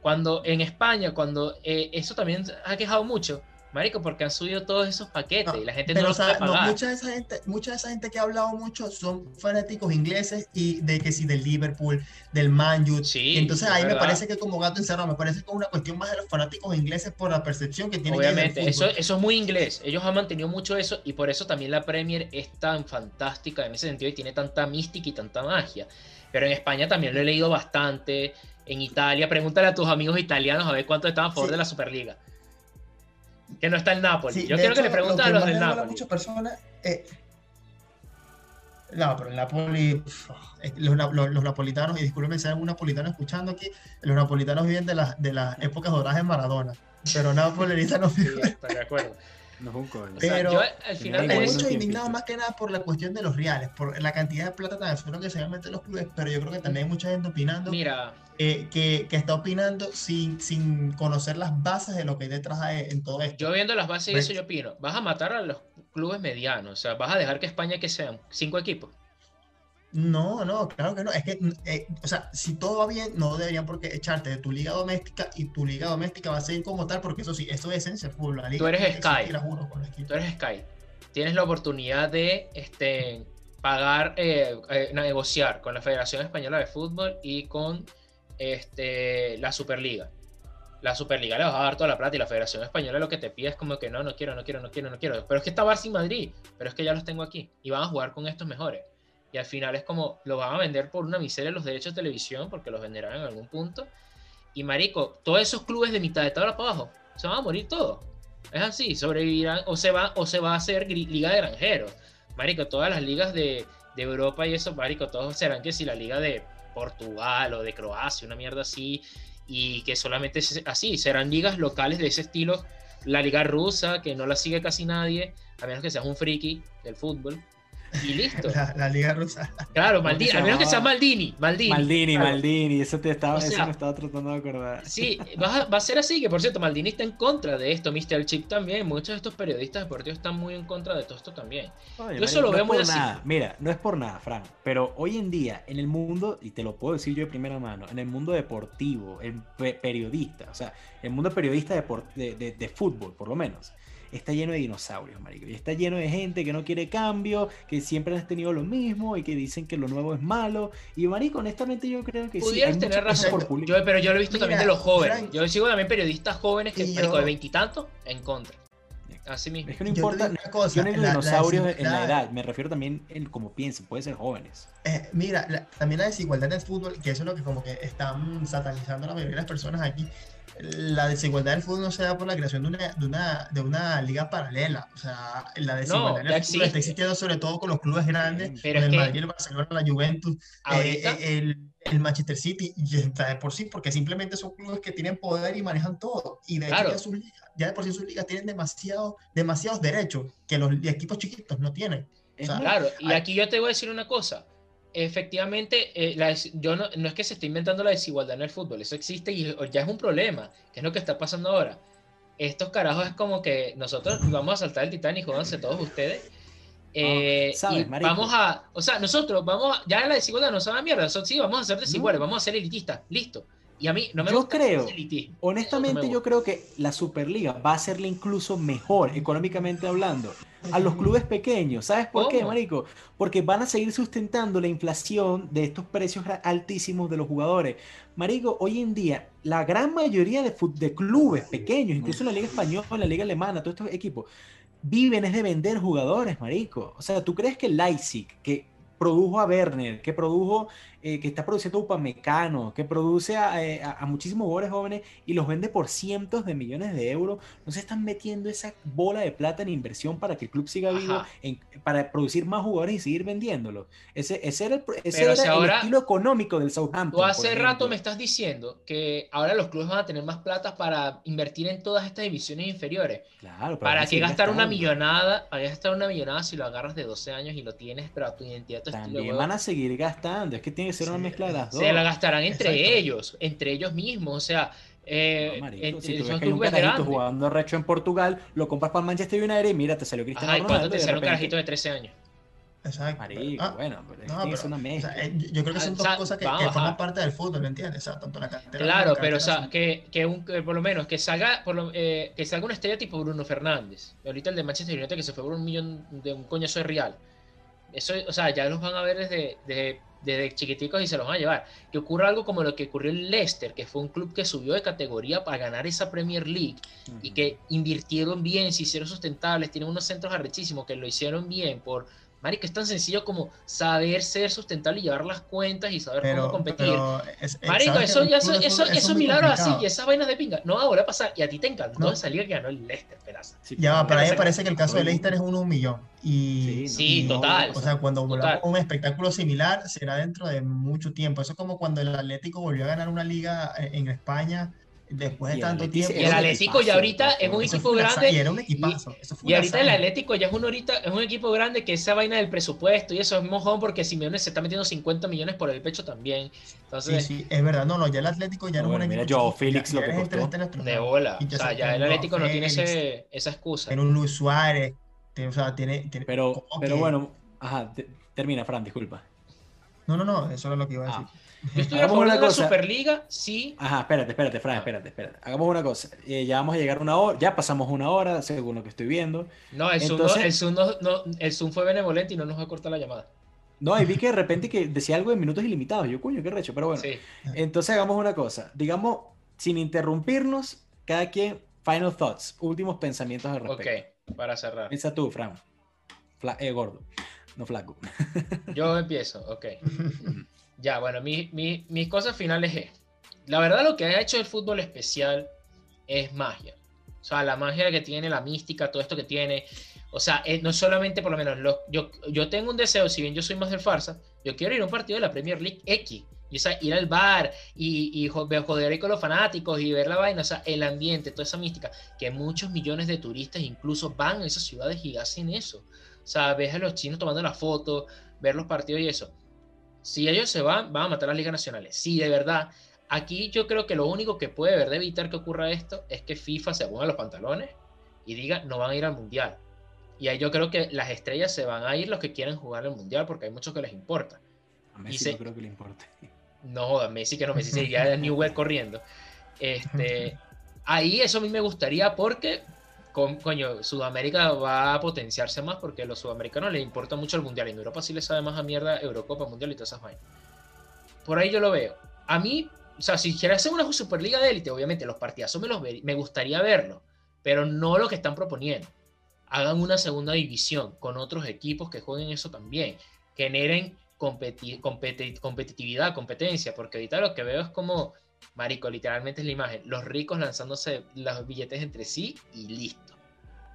cuando en España, cuando eh, eso también ha quejado mucho, Marico, porque han subido todos esos paquetes y la gente no los puede pagar. mucha, de esa gente, mucha de esa gente que ha hablado mucho son fanáticos ingleses y de que sí, del Liverpool, del Man U. Sí, entonces ahí me parece que como gato encerrado, me parece que es una cuestión más de los fanáticos ingleses por la percepción que tienen. Obviamente, eso, eso es muy inglés. Ellos han mantenido mucho eso y por eso también la Premier es tan fantástica en ese sentido y tiene tanta mística y tanta magia. Pero en España también lo he leído bastante. En Italia, pregúntale a tus amigos italianos a ver cuánto están a favor de la Superliga que no está el Napoli. Yo quiero que le pregunten a los del Napoli. Muchas personas. Eh, no, pero el Napoli, los, los, napolitanos, y discúlpenme si hay algún napolitano escuchando aquí, los napolitanos viven de las, de las épocas doradas de Maradona, pero Napoli ahorita no vive. Sí, estoy de acuerdo. No es un Pero yo, al final mucho indignado más que nada por la cuestión de los reales, por la cantidad de plata tan absurda que se van a meter los clubes, pero yo creo que también hay mucha gente opinando Mira, eh, que, que, está opinando sin, sin conocer las bases de lo que hay detrás de, en todo esto. Yo viendo las bases de eso yo opino, vas a matar a los clubes medianos, o sea, vas a dejar que España que sean cinco equipos. No, no, claro que no. Es que, eh, o sea, si todo va bien, no deberían porque echarte de tu liga doméstica y tu liga doméstica va a seguir como tal, porque eso sí, eso es esencia fútbol. Tú eres Sky. Tú eres Sky. Tienes la oportunidad de este, pagar, eh, eh, negociar con la Federación Española de Fútbol y con este, la Superliga. La Superliga le vas a dar toda la plata y la Federación Española lo que te pide es como que no, no quiero, no quiero, no quiero, no quiero. Pero es que está Barça y Madrid, pero es que ya los tengo aquí y van a jugar con estos mejores y al final es como lo van a vender por una miseria los derechos de televisión porque los venderán en algún punto. Y marico, todos esos clubes de mitad de tabla para abajo se van a morir todos. Es así, sobrevivirán o se va o se va a hacer liga de granjeros. Marico, todas las ligas de, de Europa y eso, marico, todos serán que si la liga de Portugal o de Croacia, una mierda así, y que solamente así, serán ligas locales de ese estilo. La liga rusa, que no la sigue casi nadie, a menos que seas un friki del fútbol y listo. La, Liga Rusa. Claro, Maldini, al menos que sea Maldini. Maldini, Maldini, Maldini eso, te estaba, eso me estaba tratando de acordar. Sí, va a, ser así, que por cierto, Maldini está en contra de esto, Mr. Chip también, muchos de estos periodistas deportivos están muy en contra de todo esto también. Yo eso lo veo muy así. Mira, no es por nada, Frank, pero hoy en día, en el mundo, y te lo puedo decir yo de primera mano, en el mundo deportivo, el periodista, o sea, el mundo periodista de, de, de fútbol, por lo menos está lleno de dinosaurios, marico. Y está lleno de gente que no quiere cambio, que siempre has tenido lo mismo y que dicen que lo nuevo es malo. Y, marico, honestamente yo creo que sí. tener razón. Yo, pero yo lo he visto también de los jóvenes. yo sigo también periodistas jóvenes que, marico, de veintitantos, en contra. Así mismo. Es que no importa, yo, cosa, no dinosaurios en la edad, me refiero también en cómo piensen, puede ser jóvenes. Eh, mira, también la desigualdad en el fútbol, que eso es lo que como que están satanizando la mayoría de las personas aquí, la desigualdad del fútbol no se da por la creación de una, de una, de una liga paralela. O sea, la desigualdad del fútbol está existiendo sobre todo con los clubes grandes, con el Madrid, el Barcelona, la Juventus, eh, el, el, Manchester City, y está de por sí, porque simplemente son clubes que tienen poder y manejan todo. Y de hecho, ya, de por sí sus ligas tienen demasiado, demasiados derechos que los equipos chiquitos no tienen. claro, y aquí yo te voy a decir una cosa efectivamente, eh, yo no, no, es que se esté inventando la desigualdad en el fútbol, eso existe y ya es un problema, que es lo que está pasando ahora. Estos carajos es como que nosotros vamos a saltar el Titanic, jódanse todos ustedes. Eh, y vamos a, o sea, nosotros vamos a, ya la desigualdad no se va a mierda, sí, vamos a ser desiguales, vamos a ser elitistas, listo. Y a mí no me yo creo, honestamente yo creo que la Superliga va a hacerle incluso mejor económicamente hablando a los clubes pequeños. ¿Sabes por qué, marico? Porque van a seguir sustentando la inflación de estos precios altísimos de los jugadores. Marico, hoy en día la gran mayoría de, de clubes pequeños, incluso la Liga Española, la Liga Alemana, todos estos equipos, viven es de vender jugadores, marico. O sea, ¿tú crees que Leipzig, que produjo a Werner, que produjo, eh, que está produciendo Upamecano, que produce eh, a, muchísimos jugadores jóvenes y los vende por cientos de millones de euros, no se están metiendo esa bola de plata en inversión para que el club siga vivo, para producir más jugadores y seguir vendiéndolos. Ese, ese era, el, ese era el estilo económico del Southampton. Tú hace rato me estás diciendo que ahora los clubes van a tener más plata para invertir en todas estas divisiones inferiores. Claro, ¿Para qué gastar una millonada? ¿Para gastar una millonada si lo agarras de 12 años y lo tienes, pero a tu identidad también van a seguir gastando, es que tiene que ser una mezcla de las dos. Se la gastarán entre ellos, entre ellos mismos, o sea, eh, no, si tú ves que hay un carajito jugando recho en Portugal, lo compras para el Manchester United y mira, te salió Cristiano Ajá, Ronaldo. te sale un carajito de 13 años? Exacto. Marico, ah, bueno, pero no, pero, es una mezcla. O sea, eh, yo creo que son dos cosas que, que forman parte del fútbol, ¿me entiendes? O sea, tanto la cantera Claro, pero o sea, que, que, un, que, por lo menos que salga, por lo, eh, que salga una estrella tipo Bruno Fernández. Ahorita el de Manchester United que se fue por un millón de un coñazo de real eso, o sea, ya los van a ver desde, desde, chiquiticos y se los van a llevar. Que ocurra algo como lo que ocurrió en Leicester, que fue un club que subió de categoría para ganar esa Premier League y que invirtieron bien, se hicieron sustentables, tienen unos centros arrechísimos que lo hicieron bien por Marico, es tan sencillo como saber ser sustentable y llevar las cuentas y saber cómo competir. Marico, eso, ya, eso, eso, eso, milagros así y esas vainas de pinga no va a volver a pasar. Y a ti te encantó no. salir que ganó el Leicester, pedazo. ya va, pero a mí me parece que el caso de Leicester es uno un millón. Y, sí, total. O sea, cuando volvamos un espectáculo similar será dentro de mucho tiempo. Eso es como cuando el Atlético volvió a ganar una liga en España después de tanto tiempo. Y el Atlético ya ahorita es un equipo grande. Y era un equipazo. Y, ahorita el Atlético ya es un, ahorita, es un equipo grande que esa vaina del presupuesto y eso es mojón porque Simeone se está metiendo 50 millones por el pecho también. Entonces, sí, sí, es verdad. No, no, ya el Atlético ya no, es un mira. Yo, Félix lo que costó. De bola. O sea, ya el Atlético no tiene ese, esa excusa. En un Luis Suárez. o sea, tiene, pero, pero bueno, ajá, termina, Fran, disculpa. No, no, no, eso es lo que iba a decir. Ah. Yo estoy a favor una de la Superliga, sí. Ajá, espérate, espérate, Fran, espérate, espérate. Hagamos una cosa. Eh, ya vamos a llegar a una hora, ya pasamos una hora, según lo que estoy viendo. No, el, Zoom, el, Zoom no, el Zoom fue benevolente y no nos va a cortar la llamada. No, y vi que de repente que decía algo de minutos ilimitados. Yo, coño, qué recho, pero bueno. Sí. Entonces hagamos una cosa. Digamos, sin interrumpirnos, cada quien, final thoughts, últimos pensamientos al respecto. Ok, para cerrar. Piensa tú, Fran. eh, gordo, no flaco. Yo empiezo, ok. Ya, bueno, mi, mis cosas finales es, la verdad lo que ha hecho el fútbol especial es magia. O sea, la magia que tiene, la mística, todo esto que tiene. O sea, eh, no solamente por lo menos, yo, yo tengo un deseo, si bien yo soy más del farsa, yo quiero ir a un partido de la Premier League X. Y, o sea, ir al bar y, y joder con los fanáticos y ver la vaina, o sea, el ambiente, toda esa mística, que muchos millones de turistas incluso van a esas ciudades y hacen eso. O sea, ves a los chinos tomando la foto, ver los partidos y eso. Si ellos se van, van a matar a las ligas nacionales. Sí, de verdad. Aquí yo creo que lo único que puede ver de evitar que ocurra esto es que FIFA se ponga los pantalones y diga no van a ir al mundial. Y ahí yo creo que las estrellas se van a ir los que quieren jugar el mundial porque hay muchos que les importa. A Messi no creo que le importe. No, a Messi que no, Messi seguiría a Newell corriendo. Este, ahí eso a mí me gustaría porque coño, Sudamérica va a potenciarse más porque a los sudamericanos les importa mucho el mundial. En Europa sí les sabe más a mierda Eurocopa, Mundial y todas esas vainas. Por ahí yo lo veo. A mí, o sea, si quieres hacer una Superliga de élite, obviamente los partidazos me los me gustaría verlo, pero no lo que están proponiendo. Hagan una segunda división con otros equipos que jueguen eso también. Generen competitividad, competencia, porque ahorita lo que veo es como Marico, literalmente es la imagen. Los ricos lanzándose los billetes entre sí y listo.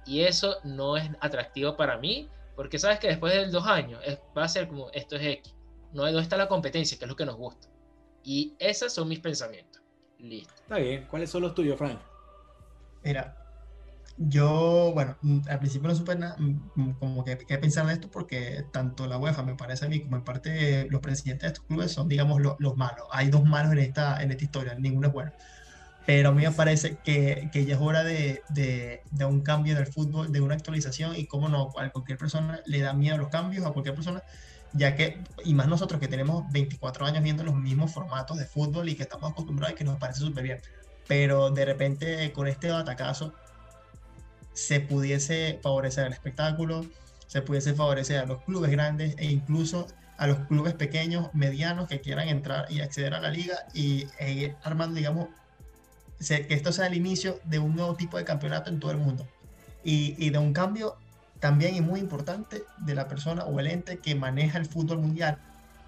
Y eso no es atractivo para mí, porque sabes que después de dos años va a ser como esto es X. No, ¿Dónde está la competencia? Que es lo que nos gusta. Y esos son mis pensamientos. Listo. Está bien. ¿Cuáles son los tuyos, Frank? Mira, yo, bueno, mm, al principio no supe nada, mm, mm, como que qué pensar en esto porque tanto la UEFA me parece a mí como en parte los presidentes de estos clubes son, digamos, los malos. Hay dos malos en esta, en esta historia, ninguno es bueno. Pero a mí me parece que, que ya es hora de, de, un cambio en el fútbol, de una actualización y cómo no, a cualquier persona le da miedo los cambios, a cualquier persona, ya que, y más nosotros que tenemos 24 años viendo los mismos formatos de fútbol y que estamos acostumbrados y que nos parece súper bien. Pero de repente con este atacazo se pudiese favorecer el espectáculo, se pudiese favorecer a los clubes grandes e incluso a los clubes pequeños, medianos que quieran entrar y acceder a la liga y e ir armando, digamos, que esto sea el inicio de un nuevo tipo de campeonato en todo el mundo. Y, y de un cambio también y muy importante de la persona o el ente que maneja el fútbol mundial,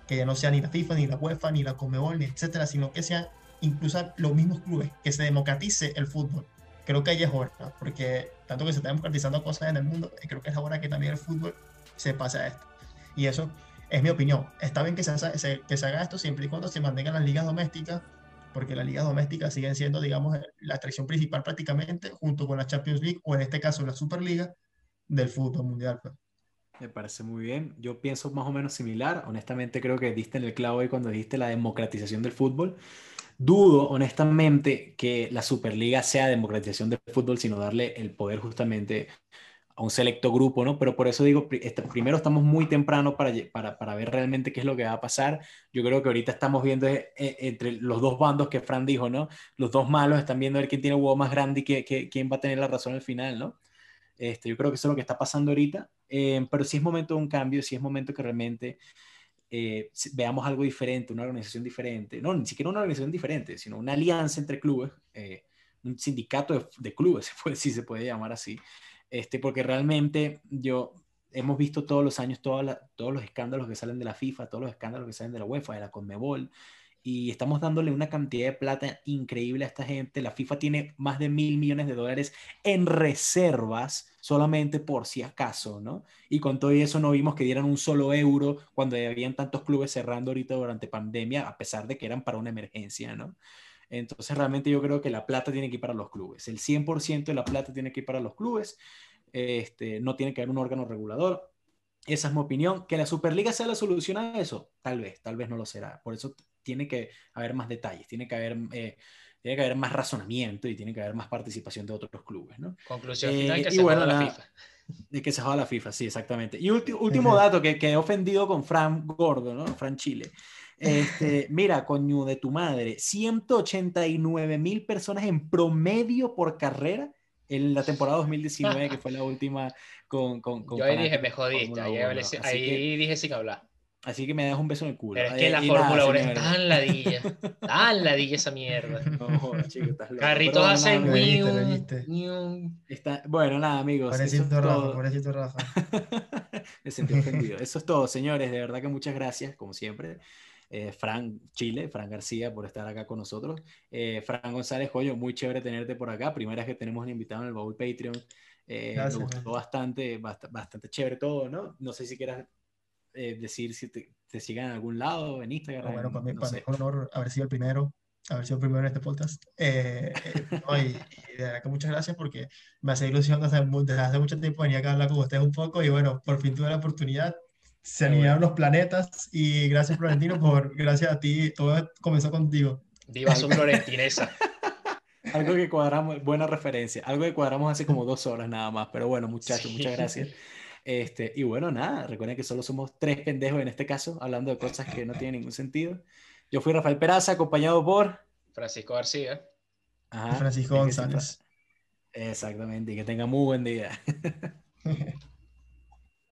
que ya no sea ni la FIFA, ni la UEFA, ni la Comebol, ni etcétera, sino que sean incluso los mismos clubes, que se democratice el fútbol. Creo que ahí es hora, porque tanto que se están democratizando cosas en el mundo, eh, creo que es hora que también el fútbol se pase a esto. Y eso es mi opinión. Está bien que se, que se haga esto siempre y cuando se mantengan las ligas domésticas, porque las ligas domésticas siguen siendo, digamos, la atracción principal prácticamente, junto con la Champions League o en este caso la Superliga del fútbol mundial. Pues. Me parece muy bien. Yo pienso más o menos similar. Honestamente creo que diste en el clavo ahí cuando dijiste la democratización del fútbol. Dudo, honestamente, que la Superliga sea democratización del fútbol, sino darle el poder justamente a un selecto grupo, ¿no? Pero por eso digo, este, primero estamos muy temprano para, para, para, ver realmente qué es lo que va a pasar. Yo creo que ahorita estamos viendo eh, eh, entre los dos bandos que Fran dijo, ¿no? Los dos malos están viendo a ver quién tiene huevo más grande y quién va a tener la razón al final, ¿no? Este, yo creo que eso es lo que está pasando ahorita, eh, pero sí es momento de un cambio, sí es momento que realmente eh, veamos algo diferente, una organización diferente, no, ni siquiera una organización diferente, sino una alianza entre clubes, eh, un sindicato de, clubes, si se puede llamar así, este, porque realmente yo hemos visto todos los años todos los escándalos que salen de la FIFA, todos los escándalos que salen de la UEFA, de la CONMEBOL, y estamos dándole una cantidad de plata increíble a esta gente. La FIFA tiene más de mil millones de dólares en reservas solamente por si acaso, ¿no? Y con todo eso no vimos que dieran un solo euro cuando habían tantos clubes cerrando ahorita durante pandemia, a pesar de que eran para una emergencia, ¿no? Entonces realmente yo creo que la plata tiene que ir para los clubes. El 100% de la plata tiene que ir para los clubes. Este, no tiene que haber un órgano regulador. Esa es mi opinión. ¿Que la Superliga sea la solución a eso? Tal vez, tal vez no lo será. Por eso tiene que haber más detalles, tiene que haber, eh, tiene que haber más razonamiento y tiene que haber más participación de otros clubes. ¿no? Conclusión final, eh, que se bueno, la, FIFA. De que se joda la FIFA, sí, exactamente. Y último dato que quedé ofendido con Fran Gordo, ¿no? Fran Chile. Este, mira, coño de tu madre, 189 mil personas en promedio por carrera en la temporada 2019, que fue la última con... con, Yo ahí dije, me jodiste, ahí, ahí dije sin hablar. Así que me das un beso en el culo. Pero es que la Fórmula 1 es tan ladilla. Tan ladilla esa mierda. No, chico, estás loco. Carritos hacen Está... Bueno, nada, amigos. Pobrecito Rafa, pobrecito Rafa. me sentí ofendido. Eso es todo, señores. De verdad que muchas gracias, como siempre. Eh, Fran Chile, Fran García, por estar acá con nosotros. Eh, Fran González, Joyo, muy chévere tenerte por acá. Primera vez que tenemos un invitado en el Baúl Patreon. Eh, me gustó bastante, bastante chévere todo, ¿no? No sé si quieras eh, decir si te, te, sigan en algún lado, en Instagram. bueno, para mí, es un honor haber sido el primero, haber sido el primero en este podcast. Eh, eh, y, de verdad que muchas gracias porque me hace ilusión desde, desde hace mucho tiempo venía acá a hablar con ustedes un poco y bueno, por fin tuve la oportunidad. Se alinearon los planetas y gracias Florentino por, gracias a ti, todo comenzó contigo. Diva su florentinesa. algo que cuadramos, buena referencia, algo que cuadramos hace como dos horas nada más, pero bueno muchachos, muchas gracias. Este, y bueno, nada, recuerden que solo somos tres pendejos en este caso, hablando de cosas que no tienen ningún sentido. Yo fui Rafael Peraza, acompañado por Francisco García. Francisco González. Exactamente, y que tenga muy buen día.